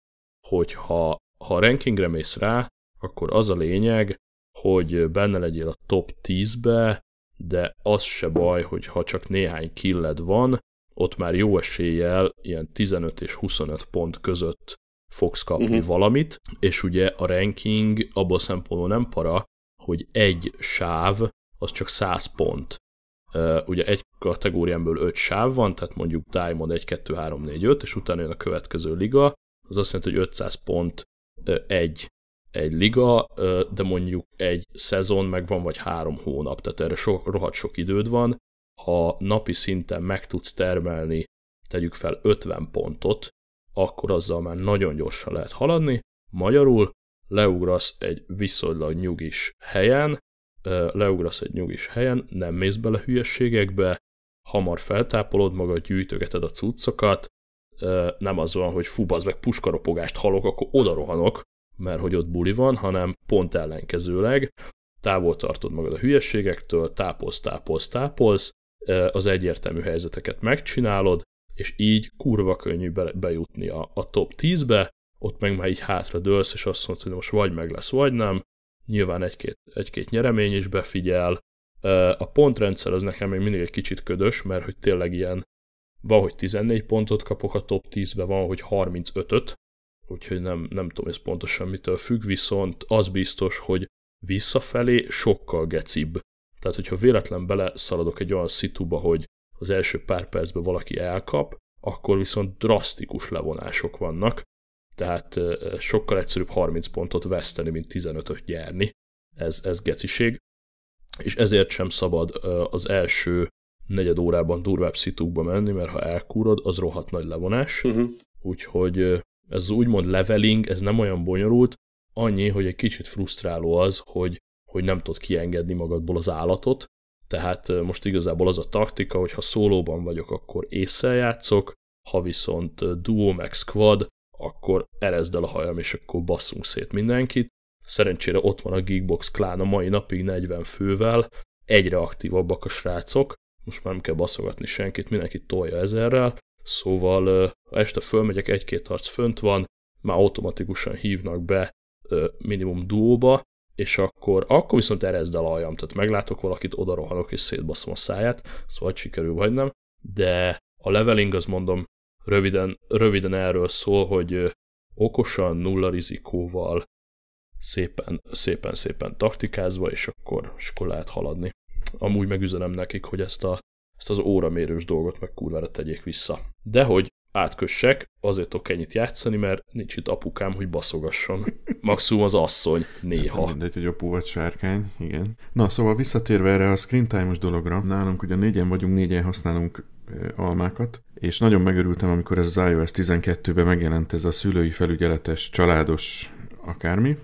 hogy ha, ha rankingre mész rá, akkor az a lényeg, hogy benne legyél a top 10-be, de az se baj, hogy ha csak néhány killed van, ott már jó eséllyel ilyen 15 és 25 pont között fogsz kapni uh-huh. valamit, és ugye a ranking abból szempontból nem para, hogy egy sáv az csak 100 pont. Ugye egy kategórián belül 5 sáv van, tehát mondjuk Diamond 1, 2, 3, 4, 5, és utána jön a következő liga, az azt jelenti, hogy 500 pont egy, egy liga, de mondjuk egy szezon meg van vagy három hónap, tehát erre so, rohadt sok időd van. Ha napi szinten meg tudsz termelni, tegyük fel 50 pontot, akkor azzal már nagyon gyorsan lehet haladni. Magyarul leugrasz egy viszonylag nyugis helyen, leugrasz egy nyugis helyen, nem mész bele hülyességekbe, hamar feltápolod magad, gyűjtögeted a cuccokat, nem az van, hogy fú, bazd meg puskaropogást halok, akkor oda rohanok, mert hogy ott buli van, hanem pont ellenkezőleg távol tartod magad a hülyességektől, tápolsz, tápolsz, tápolsz, az egyértelmű helyzeteket megcsinálod, és így kurva könnyű be, bejutni a, a top 10-be, ott meg már így hátra dőlsz, és azt mondod, hogy most vagy meg lesz, vagy nem. Nyilván egy-két, egy-két nyeremény is befigyel. A pontrendszer az nekem még mindig egy kicsit ködös, mert hogy tényleg ilyen, van, hogy 14 pontot kapok a top 10-be, van, hogy 35-öt, úgyhogy nem, nem tudom ez pontosan mitől függ, viszont az biztos, hogy visszafelé sokkal gecibb. Tehát, hogyha véletlen bele szaladok egy olyan szituba, hogy az első pár percben valaki elkap, akkor viszont drasztikus levonások vannak, tehát sokkal egyszerűbb 30 pontot veszteni, mint 15-öt nyerni. Ez, ez geciség. És ezért sem szabad az első negyed órában durvább szitukba menni, mert ha elkúrod, az rohadt nagy levonás. Uh-huh. Úgyhogy ez az úgymond leveling, ez nem olyan bonyolult, annyi, hogy egy kicsit frusztráló az, hogy, hogy nem tudod kiengedni magadból az állatot, tehát most igazából az a taktika, hogy ha szólóban vagyok, akkor észszel játszok, ha viszont duo meg squad, akkor erezd el a hajam, és akkor basszunk szét mindenkit. Szerencsére ott van a Geekbox klán a mai napig 40 fővel, egyre aktívabbak a srácok, most már nem kell baszogatni senkit, mindenki tolja ezerrel, szóval ha este fölmegyek, egy-két harc fönt van, már automatikusan hívnak be minimum duóba, és akkor, akkor viszont erezd el a hajam, tehát meglátok valakit, oda rohanok és szétbaszom a száját, szóval sikerül, vagy nem, de a leveling az mondom, röviden, röviden erről szól, hogy okosan, nulla rizikóval, szépen, szépen, szépen taktikázva, és akkor, és akkor lehet haladni. Amúgy megüzenem nekik, hogy ezt, a, ezt az óramérős dolgot meg kurvára tegyék vissza. De hogy átkössek, azért tudok ennyit játszani, mert nincs itt apukám, hogy baszogasson. Maximum az asszony, néha. Mindegy, hogy apu vagy sárkány, igen. Na, szóval visszatérve erre a screen time-os dologra, nálunk ugye négyen vagyunk, négyen használunk almákat, és nagyon megörültem, amikor ez az iOS 12-ben megjelent ez a szülői felügyeletes, családos akármi,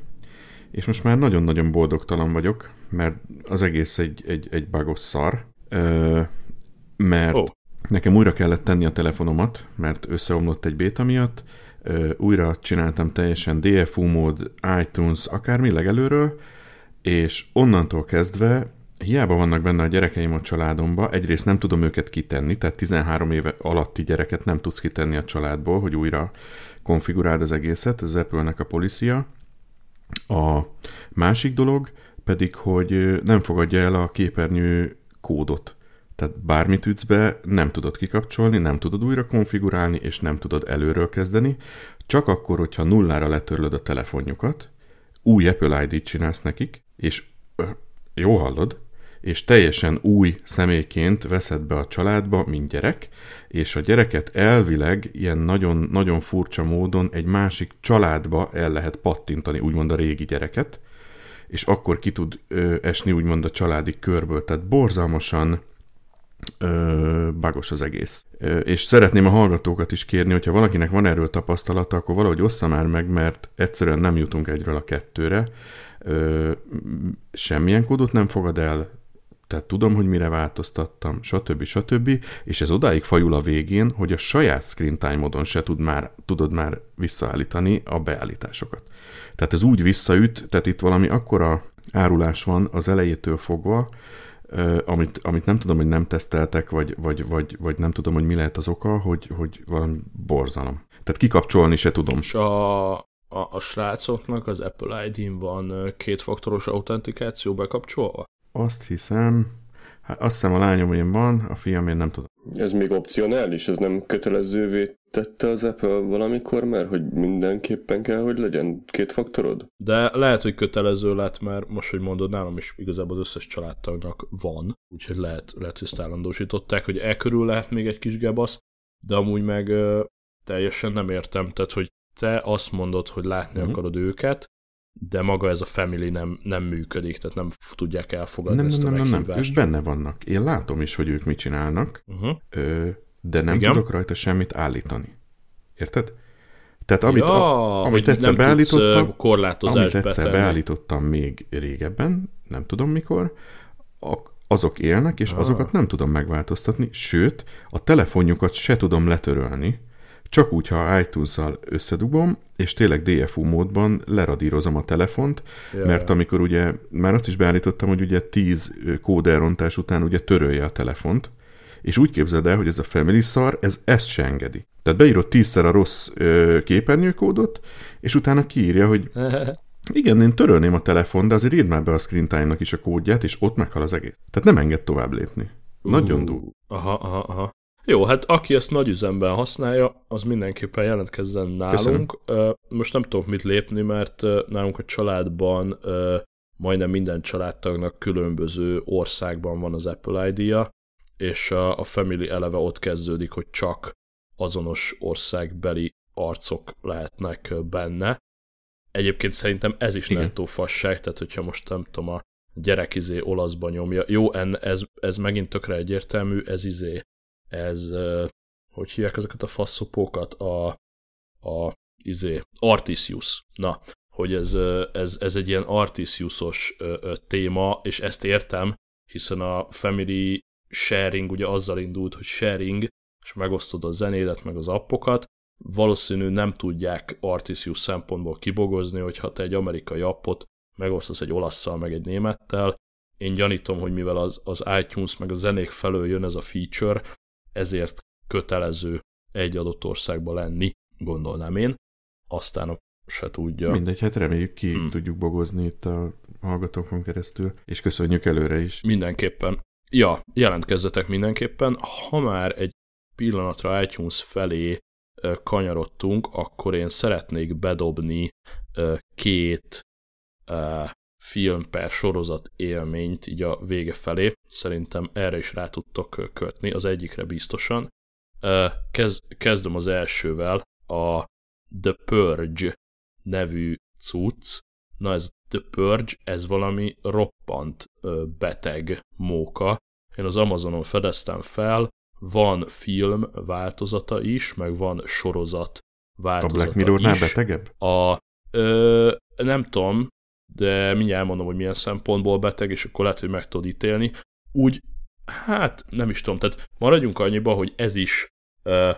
és most már nagyon-nagyon boldogtalan vagyok, mert az egész egy, egy, egy bugos szar, ö, mert oh. nekem újra kellett tenni a telefonomat, mert összeomlott egy béta miatt, ö, újra csináltam teljesen DFU mód, iTunes, akármi legelőről, és onnantól kezdve hiába vannak benne a gyerekeim a családomba, egyrészt nem tudom őket kitenni, tehát 13 éve alatti gyereket nem tudsz kitenni a családból, hogy újra konfiguráld az egészet, ez Apple-nek a policia. A másik dolog pedig, hogy nem fogadja el a képernyő kódot. Tehát bármit ütsz be, nem tudod kikapcsolni, nem tudod újra konfigurálni, és nem tudod előről kezdeni. Csak akkor, hogyha nullára letörlöd a telefonjukat, új Apple ID-t csinálsz nekik, és jó hallod, és teljesen új személyként veszed be a családba, mint gyerek, és a gyereket elvileg ilyen nagyon, nagyon furcsa módon egy másik családba el lehet pattintani, úgymond a régi gyereket, és akkor ki tud ö, esni úgymond a családi körből. Tehát borzalmasan ö, bagos az egész. Ö, és szeretném a hallgatókat is kérni, hogyha valakinek van erről tapasztalata, akkor valahogy ossza már meg, mert egyszerűen nem jutunk egyről a kettőre. Ö, semmilyen kódot nem fogad el, tehát tudom, hogy mire változtattam, stb. stb. És ez odáig fajul a végén, hogy a saját screen time modon se tud már, tudod már visszaállítani a beállításokat. Tehát ez úgy visszaüt, tehát itt valami akkora árulás van az elejétől fogva, amit, amit nem tudom, hogy nem teszteltek, vagy, vagy, vagy, vagy nem tudom, hogy mi lehet az oka, hogy, hogy valami borzalom. Tehát kikapcsolni se tudom. És a, a, a srácoknak az Apple ID-n van kétfaktoros autentikáció bekapcsolva? Azt hiszem, hát azt hiszem a lányom én van, a fiam én nem tudom. Ez még opcionális? Ez nem kötelezővé tette az Apple valamikor, mert hogy mindenképpen kell, hogy legyen két faktorod? De lehet, hogy kötelező lett, mert most, hogy mondod, nálam is igazából az összes családtagnak van, úgyhogy lehet, lehet hogy ezt állandósították, hogy e körül lehet még egy kis gebasz, de amúgy meg ö, teljesen nem értem, tehát hogy te azt mondod, hogy látni uh-huh. akarod őket, de maga ez a family nem, nem működik, tehát nem tudják elfogadni nem, ezt nem, a nem, nem, nem, ők benne vannak. Én látom is, hogy ők mit csinálnak, uh-huh. de nem Igen. tudok rajta semmit állítani. Érted? Tehát amit, ja, a, amit egyszer beállítottam, amit egyszer betenni. beállítottam még régebben, nem tudom mikor, azok élnek, és ah. azokat nem tudom megváltoztatni, sőt, a telefonjukat se tudom letörölni, csak úgy, ha iTunes-zal összedugom, és tényleg DFU módban leradírozom a telefont, yeah. mert amikor ugye, már azt is beállítottam, hogy ugye 10 kódelrontás után ugye törölje a telefont, és úgy képzeld el, hogy ez a family szar, ez ezt se engedi. Tehát beírod tízszer a rossz ö, képernyőkódot, és utána kiírja, hogy igen, én törölném a telefon, de azért írd már be a screen time-nak is a kódját, és ott meghal az egész. Tehát nem enged tovább lépni. Nagyon uh, durva. Aha, aha, aha. Jó, hát aki ezt nagy üzemben használja, az mindenképpen jelentkezzen nálunk. Köszönöm. Most nem tudok mit lépni, mert nálunk a családban majdnem minden családtagnak különböző országban van az Apple ID-ja, és a Family eleve ott kezdődik, hogy csak azonos országbeli arcok lehetnek benne. Egyébként szerintem ez is nettó fasság, tehát hogyha most nem tudom, a gyerek izé olaszba nyomja. Jó, en, ez, ez megint tökre egyértelmű, ez izé ez, hogy hívják ezeket a faszopókat, a, a izé, Artisius. Na, hogy ez, ez, ez egy ilyen Artisiusos téma, és ezt értem, hiszen a Family Sharing ugye azzal indult, hogy sharing, és megosztod a zenédet, meg az appokat, valószínű nem tudják Artisius szempontból kibogozni, hogyha te egy amerikai appot megosztasz egy olasszal, meg egy némettel, én gyanítom, hogy mivel az, az iTunes meg a zenék felől jön ez a feature, ezért kötelező egy adott országba lenni, gondolnám én. Aztán se tudja. Mindegy, hát reméljük ki hmm. tudjuk bogozni itt a hallgatókon keresztül, és köszönjük előre is. Mindenképpen. Ja, jelentkezzetek mindenképpen. Ha már egy pillanatra iTunes felé kanyarodtunk, akkor én szeretnék bedobni két film per sorozat élményt így a vége felé. Szerintem erre is rá tudtok kötni, az egyikre biztosan. Kezd, kezdem az elsővel, a The Purge nevű cucc. Na ez The Purge, ez valami roppant beteg móka. Én az Amazonon fedeztem fel, van film változata is, meg van sorozat változata A Black Mirror-nál betegebb? A, ö, nem tudom, de mindjárt mondom, hogy milyen szempontból beteg, és akkor lehet, hogy meg tudod ítélni. Úgy, hát nem is tudom, tehát maradjunk annyiba, hogy ez is uh,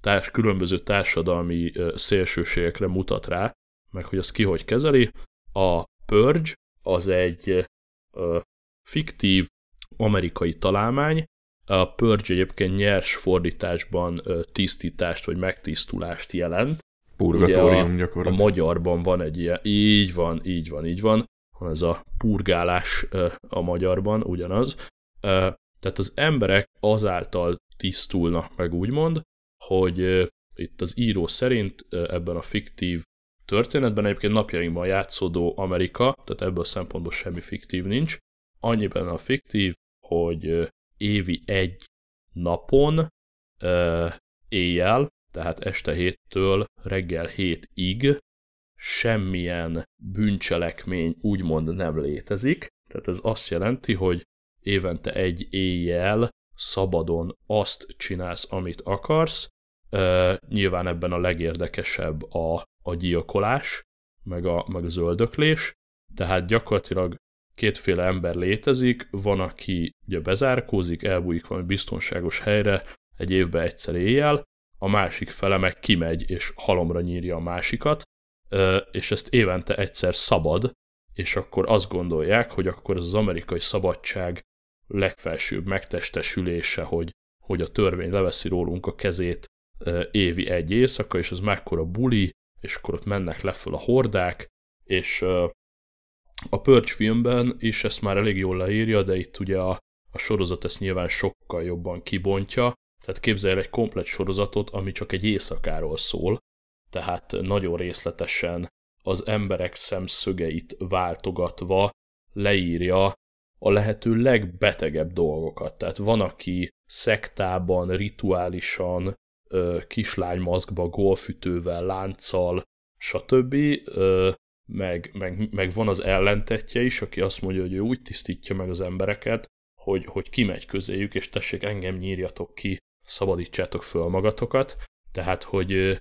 társ, különböző társadalmi uh, szélsőségekre mutat rá, meg hogy az ki hogy kezeli. A Purge az egy uh, fiktív amerikai találmány, a Purge egyébként nyers fordításban tisztítást vagy megtisztulást jelent. Purgatórium a, gyakorlatilag. A magyarban van egy ilyen, így van, így van, így van, van ez a purgálás a magyarban, ugyanaz. Tehát az emberek azáltal tisztulnak meg úgymond, hogy itt az író szerint ebben a fiktív történetben egyébként napjainkban játszódó Amerika, tehát ebből a szempontból semmi fiktív nincs, annyiben a fiktív, hogy évi egy napon éjjel, tehát este héttől reggel hétig semmilyen bűncselekmény úgymond nem létezik. Tehát ez azt jelenti, hogy évente egy éjjel szabadon azt csinálsz, amit akarsz. nyilván ebben a legérdekesebb a, a gyilkolás, meg a, meg a zöldöklés. Tehát gyakorlatilag kétféle ember létezik, van, aki ugye bezárkózik, elbújik valami biztonságos helyre egy évben egyszer éjjel, a másik fele meg kimegy és halomra nyírja a másikat, és ezt évente egyszer szabad, és akkor azt gondolják, hogy akkor az amerikai szabadság legfelsőbb megtestesülése, hogy, hogy a törvény leveszi rólunk a kezét évi egy éjszaka, és ez mekkora buli, és akkor ott mennek le föl a hordák, és a Purge filmben is ezt már elég jól leírja, de itt ugye a, a sorozat ezt nyilván sokkal jobban kibontja, tehát képzelj egy komplet sorozatot, ami csak egy éjszakáról szól, tehát nagyon részletesen az emberek szemszögeit váltogatva leírja a lehető legbetegebb dolgokat. Tehát van, aki szektában, rituálisan, kislánymaszkba, golfütővel, lánccal, stb meg, meg, meg van az ellentetje is, aki azt mondja, hogy ő úgy tisztítja meg az embereket, hogy, hogy kimegy közéjük, és tessék, engem nyírjatok ki, szabadítsátok föl magatokat. Tehát, hogy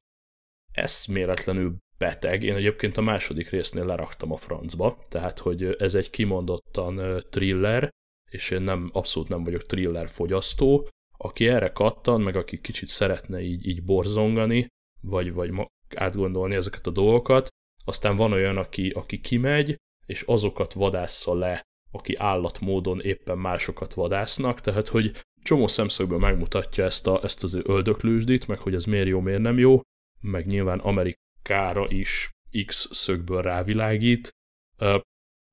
eszméletlenül beteg. Én egyébként a második résznél leraktam a francba, tehát, hogy ez egy kimondottan thriller, és én nem, abszolút nem vagyok thriller fogyasztó. Aki erre kattan, meg aki kicsit szeretne így, így borzongani, vagy, vagy átgondolni ezeket a dolgokat, aztán van olyan, aki, aki kimegy, és azokat vadásza le, aki állatmódon éppen másokat vadásznak, tehát hogy csomó szemszögből megmutatja ezt, a, ezt az öldöklősdit, meg hogy ez miért jó, miért nem jó, meg nyilván Amerikára is X szögből rávilágít. Uh,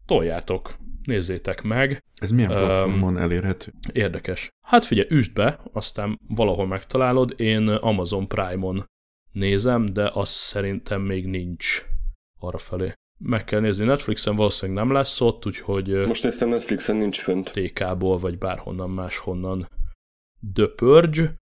toljátok, nézzétek meg. Ez milyen platformon um, elérhető? Érdekes. Hát figyelj, üsd be, aztán valahol megtalálod. Én Amazon Prime-on nézem, de azt szerintem még nincs arra felé. Meg kell nézni, Netflixen valószínűleg nem lesz ott, úgyhogy... Most néztem, Netflixen nincs fönt. TK-ból, vagy bárhonnan máshonnan. The Purge.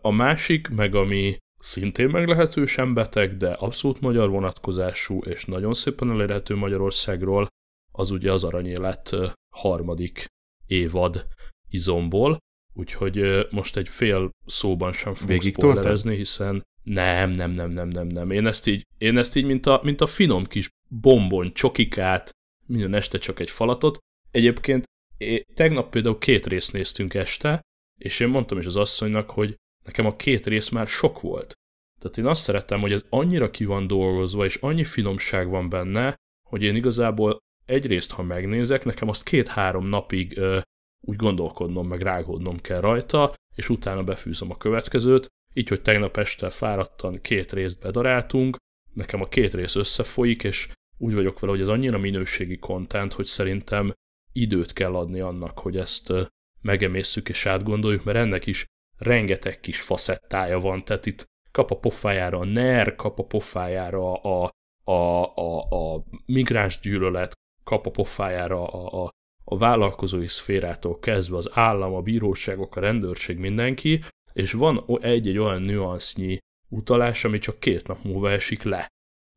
A másik, meg ami szintén meglehetősen beteg, de abszolút magyar vonatkozású, és nagyon szépen elérhető Magyarországról, az ugye az Aranyélet harmadik évad izomból, úgyhogy most egy fél szóban sem fogok spoilerezni, hiszen nem, nem, nem, nem, nem, nem. Én ezt így, én ezt így mint, a, mint a finom kis bombon csokikát, minden este csak egy falatot. Egyébként én, tegnap például két részt néztünk este, és én mondtam is az asszonynak, hogy nekem a két rész már sok volt. Tehát én azt szerettem, hogy ez annyira ki van dolgozva, és annyi finomság van benne, hogy én igazából egyrészt, ha megnézek, nekem azt két-három napig ö, úgy gondolkodnom, meg rágódnom kell rajta, és utána befűzöm a következőt, így, hogy tegnap este fáradtan két részt bedaráltunk, nekem a két rész összefolyik, és úgy vagyok vele, hogy ez annyira minőségi kontent, hogy szerintem időt kell adni annak, hogy ezt megemészszük és átgondoljuk, mert ennek is rengeteg kis faszettája van, tehát itt kap a pofájára a NER, kap a pofájára a, a, a, a migráns gyűlölet, kap a pofájára a, a, a vállalkozói szférától kezdve az állam, a bíróságok, a rendőrség, mindenki, és van egy-egy olyan nüansznyi utalás, ami csak két nap múlva esik le.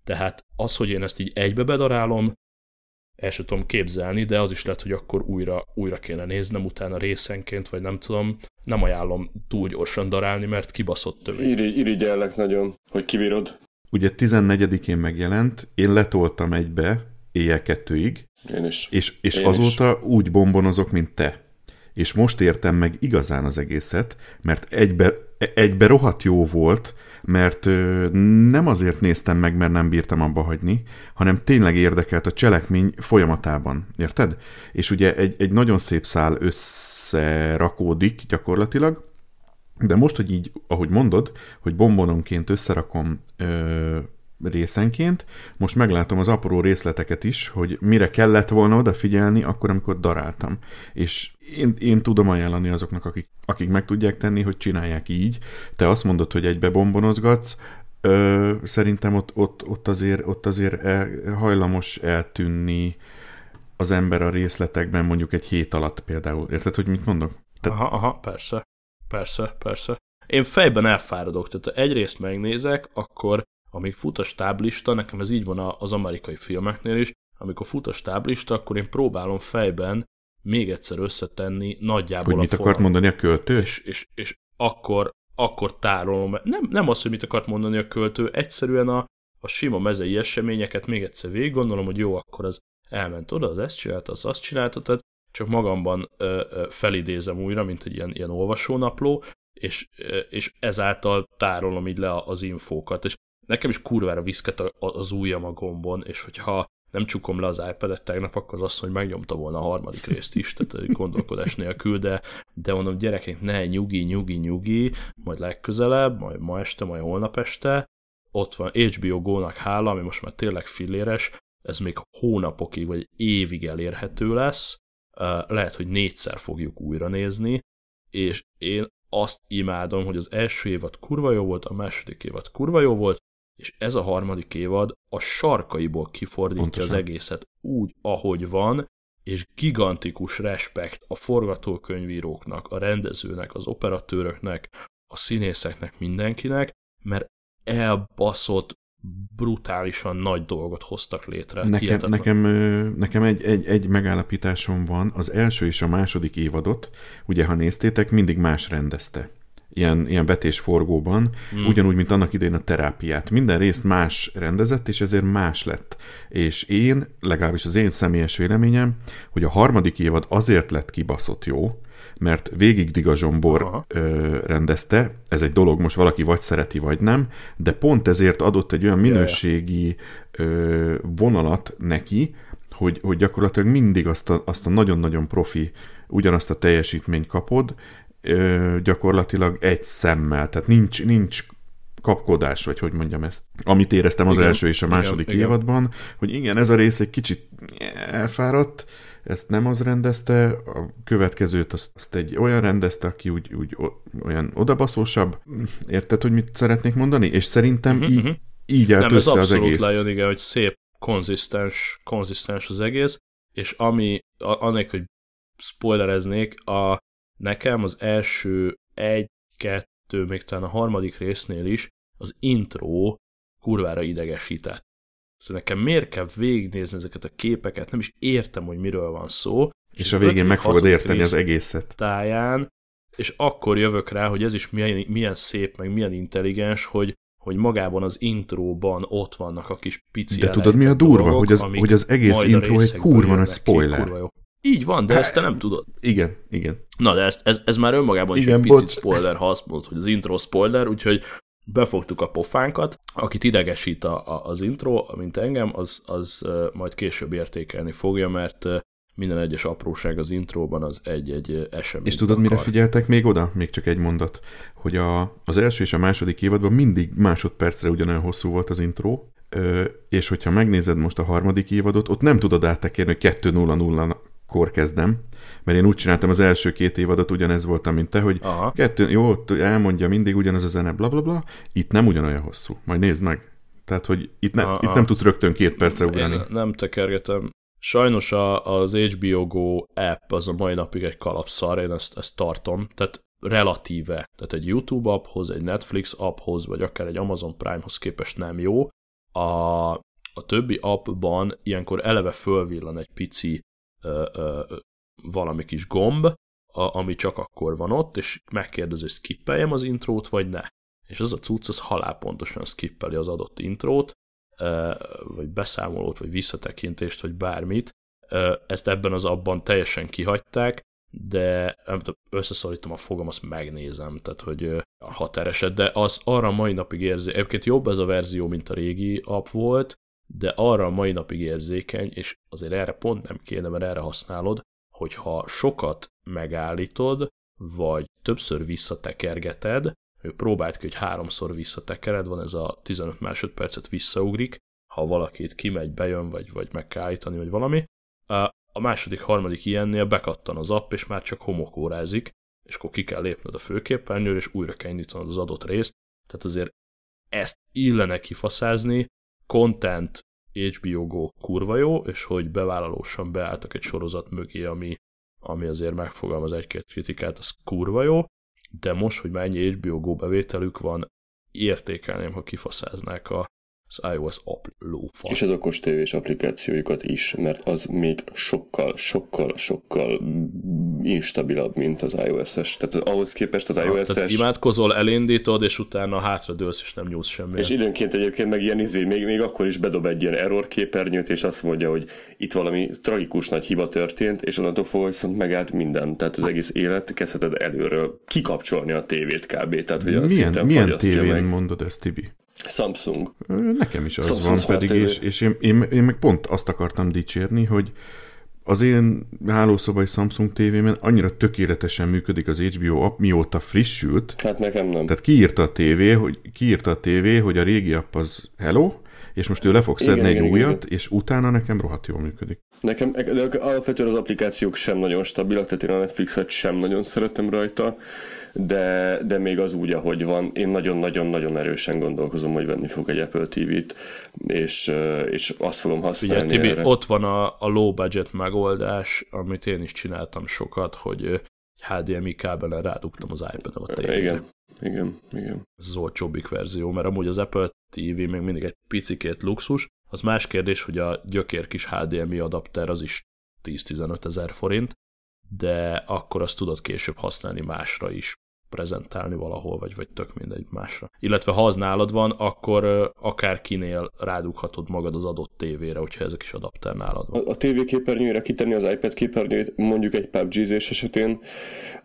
Tehát az, hogy én ezt így egybe bedarálom, el sem tudom képzelni, de az is lehet, hogy akkor újra, újra kéne néznem utána részenként, vagy nem tudom, nem ajánlom túl gyorsan darálni, mert kibaszott több. Iri, irigyellek nagyon, hogy kibírod. Ugye 14-én megjelent, én letoltam egybe, éjjel kettőig, Én is. és, és Én azóta is. úgy bombonozok, mint te. És most értem meg igazán az egészet, mert egybe, egybe rohadt jó volt, mert nem azért néztem meg, mert nem bírtam abba hagyni, hanem tényleg érdekelt a cselekmény folyamatában. Érted? És ugye egy, egy nagyon szép szál összerakódik gyakorlatilag, de most, hogy így, ahogy mondod, hogy bombononként összerakom részenként, most meglátom az apró részleteket is, hogy mire kellett volna odafigyelni, akkor, amikor daráltam. És én, én tudom ajánlani azoknak, akik, akik meg tudják tenni, hogy csinálják így. Te azt mondod, hogy egybe bombonozgatsz, Ö, szerintem ott, ott, ott azért, ott azért el, hajlamos eltűnni az ember a részletekben mondjuk egy hét alatt például. Érted, hogy mit mondok? Te... Aha, aha, persze. Persze, persze. Én fejben elfáradok, tehát ha egyrészt megnézek, akkor amíg fut a stáblista, nekem ez így van az amerikai filmeknél is, amikor fut a stáblista, akkor én próbálom fejben még egyszer összetenni nagyjából hogy mit akart mondani a költő? És, és, és akkor, akkor tárolom. Nem, nem az, hogy mit akart mondani a költő, egyszerűen a, a sima mezei eseményeket még egyszer végig gondolom, hogy jó, akkor az elment oda, az ezt csinálta, az azt csinálta, tehát csak magamban ö, ö, felidézem újra, mint egy ilyen, ilyen olvasónapló, és, ö, és ezáltal tárolom így le az infókat. És nekem is kurvára viszket az ujjam a gombon, és hogyha nem csukom le az iPad-et tegnap, akkor az azt, hogy megnyomta volna a harmadik részt is, tehát gondolkodás nélkül, de, de mondom, gyerekek, ne, nyugi, nyugi, nyugi, majd legközelebb, majd ma este, majd holnap este, ott van HBO Go-nak hála, ami most már tényleg filléres, ez még hónapokig vagy évig elérhető lesz, lehet, hogy négyszer fogjuk újra nézni, és én azt imádom, hogy az első évad kurva jó volt, a második évad kurva jó volt, és ez a harmadik évad a sarkaiból kifordítja Pontosan. az egészet úgy, ahogy van, és gigantikus respekt a forgatókönyvíróknak, a rendezőnek, az operatőröknek, a színészeknek, mindenkinek, mert elbaszott brutálisan nagy dolgot hoztak létre. Nekem, nekem, nekem egy, egy, egy megállapításom van, az első és a második évadot, ugye ha néztétek, mindig más rendezte ilyen, ilyen vetésforgóban, mm. ugyanúgy, mint annak idején a terápiát. Minden részt más rendezett, és ezért más lett. És én, legalábbis az én személyes véleményem, hogy a harmadik évad azért lett kibaszott jó, mert végig Diga Zsombor ö, rendezte, ez egy dolog, most valaki vagy szereti, vagy nem, de pont ezért adott egy olyan minőségi ö, vonalat neki, hogy, hogy gyakorlatilag mindig azt a, azt a nagyon-nagyon profi, ugyanazt a teljesítményt kapod, ö, gyakorlatilag egy szemmel, tehát nincs, nincs kapkodás, vagy hogy mondjam ezt. Amit éreztem az igen, első és a második igen, évadban, igen. hogy igen, ez a rész egy kicsit elfáradt, ezt nem az rendezte, a következőt azt, azt egy olyan rendezte, aki úgy, úgy olyan odabaszósabb. Érted, hogy mit szeretnék mondani? És szerintem uh-huh, így, így állt nem, össze ez az egész. lejön, igen, hogy szép, konzisztens, konzisztens az egész, és ami, annak, hogy spoilereznék, a, nekem az első egy, kettő, még talán a harmadik résznél is az intro kurvára idegesített. Szóval nekem miért kell végignézni ezeket a képeket, nem is értem, hogy miről van szó. És, és a végén meg fogod érteni az egészet. Táján, és akkor jövök rá, hogy ez is milyen, milyen szép, meg milyen intelligens, hogy hogy magában az intróban ott vannak a kis pici De tudod mi a durva, dolgok, hogy, az, hogy az egész intro egy kurva nagy spoiler. Kurva jó. Így van, de ezt te nem tudod. Igen, igen. Na, de ez, ez, ez már önmagában igen, is egy picit bocs. spoiler, ha azt mondod, hogy az intro spoiler, úgyhogy befogtuk a pofánkat. Akit idegesít a, a, az intro, mint engem, az, az majd később értékelni fogja, mert minden egyes apróság az intróban az egy-egy esemény. És tudod, akar. mire figyeltek még oda? Még csak egy mondat, hogy a, az első és a második évadban mindig másodpercre ugyanolyan hosszú volt az intro, és hogyha megnézed most a harmadik évadot, ott nem tudod áttekérni, hogy 2-0-0 kor kezdem, mert én úgy csináltam az első két évadot, ugyanez volt, mint te, hogy Aha. kettő, jó, elmondja mindig ugyanaz a zene, bla bla bla, itt nem ugyanolyan hosszú. Majd nézd meg. Tehát, hogy itt, ne, itt nem tudsz rögtön két percre ugrani. Én nem tekergetem. Sajnos a, az HBO Go app az a mai napig egy kalapszar, én ezt, ezt tartom. Tehát relatíve. Tehát egy YouTube apphoz, egy Netflix apphoz, vagy akár egy Amazon Prime-hoz képest nem jó. A, a többi appban ilyenkor eleve fölvillan egy pici ö, ö, valami kis gomb, a, ami csak akkor van ott, és megkérdezi, hogy skippeljem az intrót, vagy ne. És az a cucc, az halálpontosan skippeli az adott intrót, vagy beszámolót, vagy visszatekintést, vagy bármit, ezt ebben az abban teljesen kihagyták, de összeszorítom a fogam, azt megnézem, tehát hogy a határeset, de az arra mai napig érzi, egyébként jobb ez a verzió, mint a régi app volt, de arra a mai napig érzékeny, és azért erre pont nem kéne, mert erre használod, hogyha sokat megállítod, vagy többször visszatekergeted, ő próbált ki, hogy háromszor visszatekered, van ez a 15 másodpercet visszaugrik, ha valakit kimegy, bejön, vagy, vagy meg kell állítani, vagy valami. A második, harmadik ilyennél bekattan az app, és már csak homokórázik, és akkor ki kell lépned a főképernyőre, és újra kell indítanod az adott részt. Tehát azért ezt illene kifaszázni, content HBO Go kurva jó, és hogy bevállalósan beálltak egy sorozat mögé, ami, ami azért megfogalmaz egy-két kritikát, az kurva jó, de most, hogy mennyi HBO Go bevételük van, értékelném, ha kifaszáznák a, az iOS app lófa. És az okos tévés applikációjukat is, mert az még sokkal, sokkal, sokkal instabilabb, mint az iOS-es. Tehát ahhoz képest az iOS-es... Tehát imádkozol, elindítod, és utána hátradőlsz, és nem nyúlsz semmi. És időnként egyébként meg ilyen izé, még, még akkor is bedob egy ilyen error képernyőt, és azt mondja, hogy itt valami tragikus nagy hiba történt, és onnantól fogva viszont megállt minden. Tehát az egész élet kezdheted előről kikapcsolni a tévét kb. Tehát, hogy milyen, milyen tévén meg. mondod ezt, Tibi? Samsung. Nekem is az Samsung van pedig, és, és én, én, én meg pont azt akartam dicsérni, hogy az én hálószobai Samsung tévémen annyira tökéletesen működik az HBO app, mióta frissült. Hát nekem nem. Tehát kiírta a tévé, hogy, kiírta a tévé, hogy a régi app az hello, és most ő le fog szedni igen, egy igen, újat, igen. és utána nekem rohadt jól működik. Nekem de alapvetően az applikációk sem nagyon stabilak, tehát én a Netflixet sem nagyon szeretem rajta de, de még az úgy, ahogy van. Én nagyon-nagyon-nagyon erősen gondolkozom, hogy venni fog egy Apple TV-t, és, és azt fogom használni Ugye, Tibi, erre. ott van a, a low budget megoldás, amit én is csináltam sokat, hogy HDMI kábelen rádugtam az iPad-em a tévére. Igen, igen, igen. Ez az olcsóbbik verzió, mert amúgy az Apple TV még mindig egy picikét luxus. Az más kérdés, hogy a gyökér kis HDMI adapter az is 10-15 ezer forint, de akkor azt tudod később használni másra is prezentálni valahol, vagy, vagy tök mindegy másra. Illetve ha az nálad van, akkor akár kinél rádughatod magad az adott tévére, hogyha ezek is adapter nálad van. A, a TV képernyőre kitenni az iPad képernyőt, mondjuk egy pubg esetén,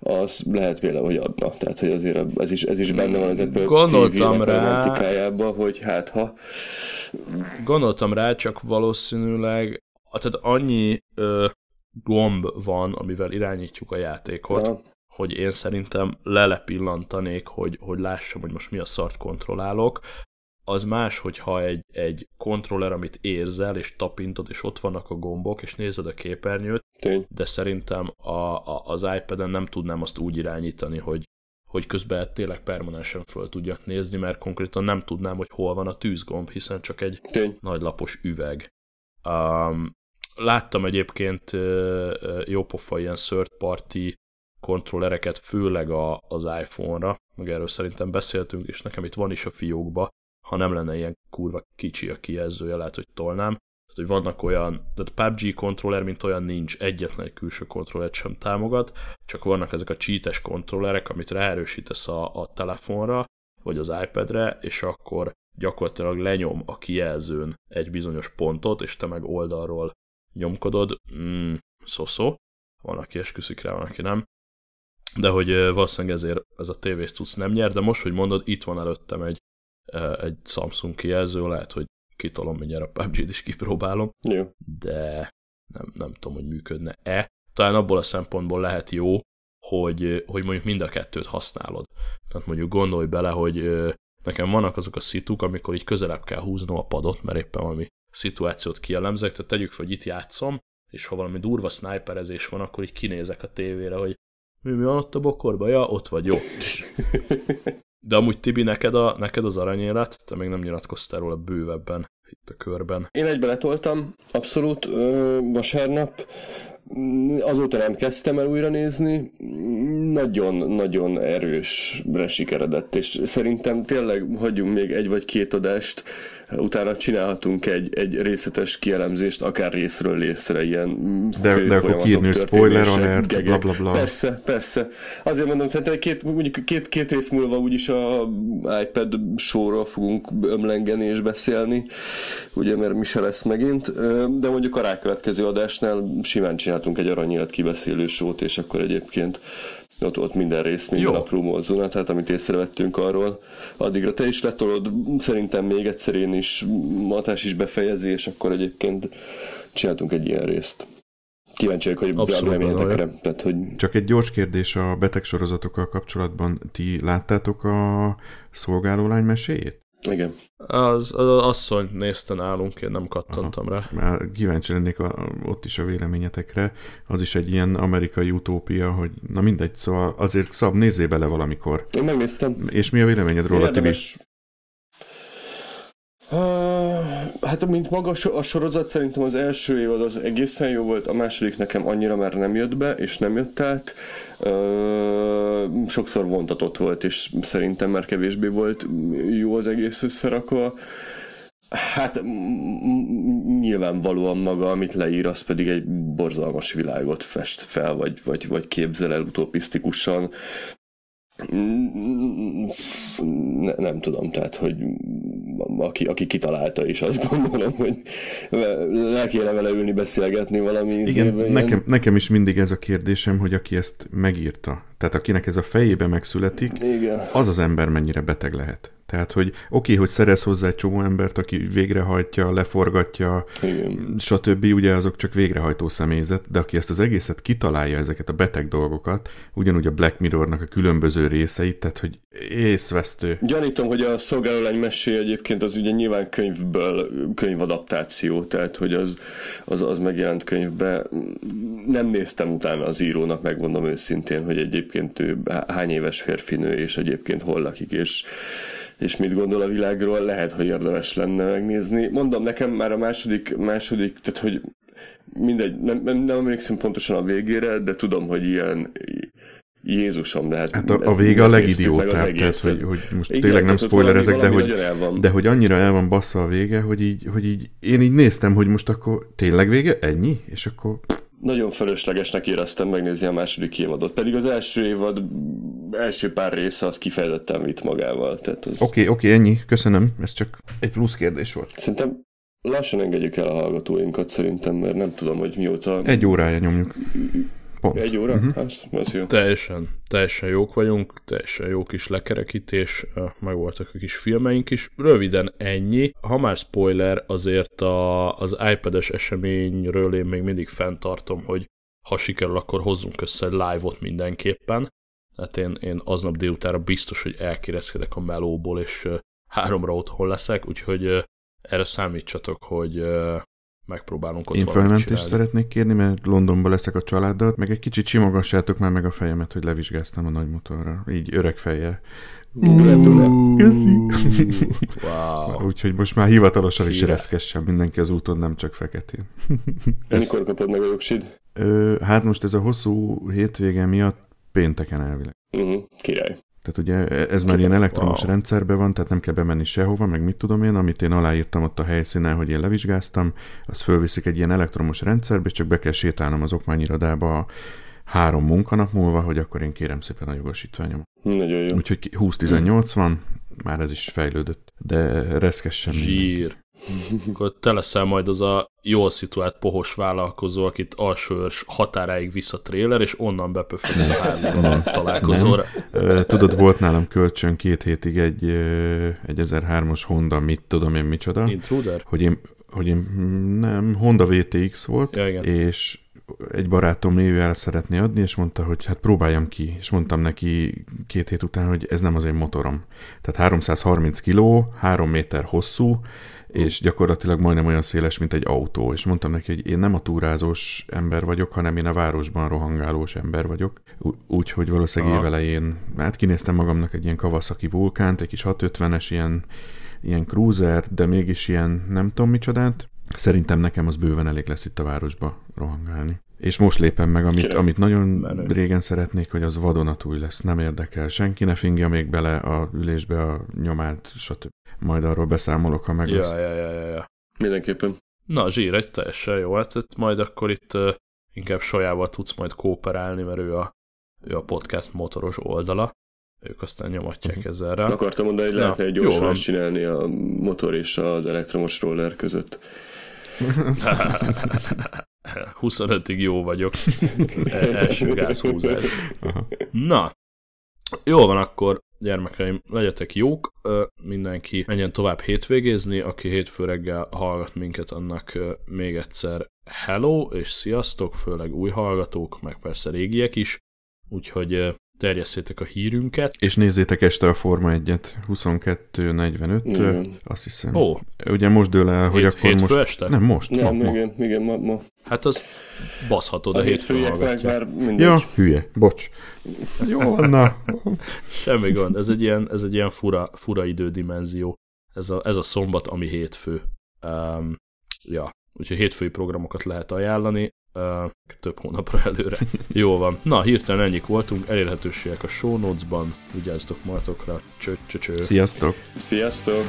az lehet véle, hogy adna. Tehát, hogy azért ez is, ez is benne van az Apple Gondoltam rá, hogy hát ha... Gondoltam rá, csak valószínűleg tehát annyi ö, gomb van, amivel irányítjuk a játékot, Aha hogy én szerintem lelepillantanék, hogy, hogy lássam, hogy most mi a szart kontrollálok. Az más, hogyha egy, egy kontroller, amit érzel, és tapintod, és ott vannak a gombok, és nézed a képernyőt, Tény. de szerintem a, a, az iPad-en nem tudnám azt úgy irányítani, hogy, hogy közben tényleg permanensen föl tudjak nézni, mert konkrétan nem tudnám, hogy hol van a tűzgomb, hiszen csak egy Tény. nagy lapos üveg. Um, láttam egyébként jópofa ilyen third party kontrollereket, főleg a, az iPhone-ra, meg erről szerintem beszéltünk, és nekem itt van is a fiókba, ha nem lenne ilyen kurva kicsi a kijelzője, lehet, hogy tolnám. Tehát, hogy vannak olyan, tehát PUBG kontroller, mint olyan nincs, egyetlen egy külső kontrollert sem támogat, csak vannak ezek a cheates kontrollerek, amit ráerősítesz a, a telefonra, vagy az iPadre, és akkor gyakorlatilag lenyom a kijelzőn egy bizonyos pontot, és te meg oldalról nyomkodod, mm, szó-szó, van, aki esküszik rá, van, aki nem de hogy valószínűleg ezért ez a tévés cucc nem nyer, de most, hogy mondod, itt van előttem egy, egy Samsung kijelző, lehet, hogy kitolom mindjárt a PUBG-t is kipróbálom, jó. de nem, nem tudom, hogy működne-e. Talán abból a szempontból lehet jó, hogy, hogy mondjuk mind a kettőt használod. Tehát mondjuk gondolj bele, hogy nekem vannak azok a szituk, amikor így közelebb kell húznom a padot, mert éppen valami szituációt kielemzek, tehát tegyük fel, hogy itt játszom, és ha valami durva sniperezés van, akkor így kinézek a tévére, hogy mi, mi van ott a bokorban? Ja, ott vagy, jó. De amúgy Tibi, neked, a, neked az aranyélet, te még nem nyilatkoztál róla bővebben itt a körben. Én egybe letoltam, abszolút ö, vasárnap. Azóta nem kezdtem el újra nézni. Nagyon-nagyon erősre sikeredett, és szerintem tényleg hagyjunk még egy vagy két adást, utána csinálhatunk egy, egy részletes kielemzést, akár részről részre, ilyen De, de akkor kiírni, spoiler alert, bla, bla, bla. Persze, persze. Azért mondom, szerintem két, mondjuk két, két rész múlva úgyis a iPad showról fogunk ömlengeni és beszélni, ugye, mert mi se lesz megint, de mondjuk a rákövetkező adásnál simán csináltunk egy aranyélet kibeszélő sót, és akkor egyébként ott, ott minden rész, minden Jó. apró mozzuna, tehát amit észrevettünk arról. Addigra te is letolod, szerintem még egyszer én is, Matás is befejezi, és akkor egyébként csináltunk egy ilyen részt. Kíváncsiak, hogy a véleményetekre. Tehát, hogy... Csak egy gyors kérdés a betegsorozatokkal kapcsolatban. Ti láttátok a szolgálólány meséjét? Igen. Az, az asszony nézte nálunk, én nem kattantam Aha. rá. Már kíváncsi lennék a, ott is a véleményetekre. Az is egy ilyen amerikai utópia, hogy na mindegy, szóval azért szab, nézzé bele valamikor. Én megnéztem. És mi a véleményed róla, Érdemes, Tibi? Hát, mint maga a sorozat, szerintem az első évad az egészen jó volt, a második nekem annyira már nem jött be, és nem jött át. Sokszor vontatott volt, és szerintem már kevésbé volt jó az egész összerakva. Hát nyilvánvalóan maga, amit leír, az pedig egy borzalmas világot fest fel, vagy, vagy, vagy képzel el utopisztikusan. Ne, nem tudom, tehát, hogy aki, aki kitalálta is, azt gondolom, hogy le kéne vele ülni, beszélgetni valami. Igen, nekem, nekem is mindig ez a kérdésem, hogy aki ezt megírta, tehát akinek ez a fejébe megszületik, Igen. az az ember mennyire beteg lehet. Tehát, hogy oké, okay, hogy szerez hozzá egy csomó embert, aki végrehajtja, leforgatja, Igen. stb. Ugye azok csak végrehajtó személyzet, de aki ezt az egészet kitalálja, ezeket a beteg dolgokat, ugyanúgy a Black Mirrornak a különböző részeit, tehát, hogy észvesztő. Gyanítom, hogy a szolgálólány mesé egyébként az ugye nyilván könyvből, könyvadaptáció, tehát, hogy az, az, az megjelent könyvbe. Nem néztem utána az írónak, megmondom őszintén, hogy egyébként ő hány éves férfinő, és egyébként hol lakik, és és mit gondol a világról, lehet, hogy érdemes lenne megnézni. Mondom, nekem már a második, második tehát hogy mindegy, nem, nem, nem emlékszem pontosan a végére, de tudom, hogy ilyen Jézusom, de hát... Hát a, a vége a legidiótább, tehát hogy, hogy most Igen, tényleg nem spoilerezek, de hogy, de hogy annyira el van bassza a vége, hogy így, hogy így én így néztem, hogy most akkor tényleg vége? Ennyi? És akkor nagyon fölöslegesnek éreztem megnézni a második évadot. Pedig az első évad első pár része az kifejezetten vitt magával. Oké, az... oké, okay, okay, ennyi. Köszönöm. Ez csak egy plusz kérdés volt. Szerintem lassan engedjük el a hallgatóinkat szerintem, mert nem tudom, hogy mióta... Egy órája nyomjuk. Pont. Egy óra? Uh-huh. Az, az jó. Teljesen, teljesen jók vagyunk, teljesen jó kis lekerekítés, meg voltak a kis filmeink is. Röviden ennyi. Ha már spoiler, azért a, az iPad-es eseményről én még mindig fenntartom, hogy ha sikerül, akkor hozzunk össze egy live-ot mindenképpen. Hát én, én aznap délutára biztos, hogy elkérezkedek a melóból, és háromra otthon leszek, úgyhogy erre számítsatok, hogy megpróbálunk ott Én felmentést szeretnék kérni, mert Londonban leszek a családdal, meg egy kicsit simogassátok már meg a fejemet, hogy levizsgáztam a nagy motorra, így öreg feje. Köszi. Wow. Úgyhogy most már hivatalosan is reszkessem mindenki az úton, nem csak feketén. Mikor kapod meg a jogsid? Ö, hát most ez a hosszú hétvége miatt pénteken elvileg. Uh-huh. Király. Tehát ugye ez már ilyen elektromos wow. rendszerben van, tehát nem kell bemenni sehova, meg mit tudom én, amit én aláírtam ott a helyszínen, hogy én levizsgáztam, azt fölviszik egy ilyen elektromos rendszerbe, és csak be kell sétálnom az okmányirodába három munkanap múlva, hogy akkor én kérem szépen a jogosítványom. Nagyon jó. Úgyhogy 20-18 van, már ez is fejlődött, de reszkessen Zsír. Akkor te leszel majd az a jól szituált pohos vállalkozó, akit alsóörs határáig visz a tréler, és onnan bepöfögsz a hárman találkozóra. Nem. Tudod, volt nálam kölcsön két hétig egy, egy 1003-os Honda, mit tudom én micsoda. Intruder? Hogy én, hogy én nem, Honda VTX volt, ja, igen. és egy barátom ő el szeretné adni, és mondta, hogy hát próbáljam ki, és mondtam neki két hét után, hogy ez nem az én motorom. Tehát 330 kiló, 3 méter hosszú, és gyakorlatilag majdnem olyan széles, mint egy autó. És mondtam neki, hogy én nem a túrázós ember vagyok, hanem én a városban rohangálós ember vagyok. Úgyhogy valószínűleg évelején, hát kinéztem magamnak egy ilyen Kawasaki vulkánt, egy kis 650-es ilyen, ilyen cruiser, de mégis ilyen nem tudom micsodát. Szerintem nekem az bőven elég lesz itt a városba rohangálni. És most lépem meg, amit, amit nagyon Menő. régen szeretnék, hogy az vadonatúj lesz. Nem érdekel. Senki ne fingja még bele a ülésbe a nyomát, stb. Majd arról beszámolok, ha meg ja, lesz. Ja, ja, ja, ja. Mindenképpen. Na, Zsír, egy teljesen jó. Hát majd akkor itt uh, inkább sajával tudsz majd kooperálni, mert ő a, ő a podcast motoros oldala. Ők aztán nyomatják uh-huh. ezzelre. Akartam mondani, hogy lehetne egy gyorsan csinálni a motor és az elektromos roller között. 25-ig jó vagyok. Első gázhúzás. Na, jó van akkor, gyermekeim, legyetek jók, mindenki menjen tovább hétvégézni, aki hétfő reggel hallgat minket, annak még egyszer hello, és sziasztok, főleg új hallgatók, meg persze régiek is, úgyhogy terjesszétek a hírünket. És nézzétek este a Forma 1-et, 22.45, mm. azt hiszem. Ó. Ugye most dől el, hogy Hét, akkor most... este? Nem, most. Ja, ma, igen, ma. igen, ma, ma. Hát az baszhatod a, a hétfő hallgatja. Ja, hülye, bocs. Jó, na. Semmi gond, ez egy ilyen, ez egy ilyen fura, fura idődimenzió. Ez a, ez a szombat, ami hétfő. Um, ja, úgyhogy hétfői programokat lehet ajánlani uh, több hónapra előre. Jó van. Na, hirtelen ennyik voltunk, elérhetőségek a show notes-ban, vigyázzatok magatokra. Cső, cső, cső. Sziasztok! Sziasztok!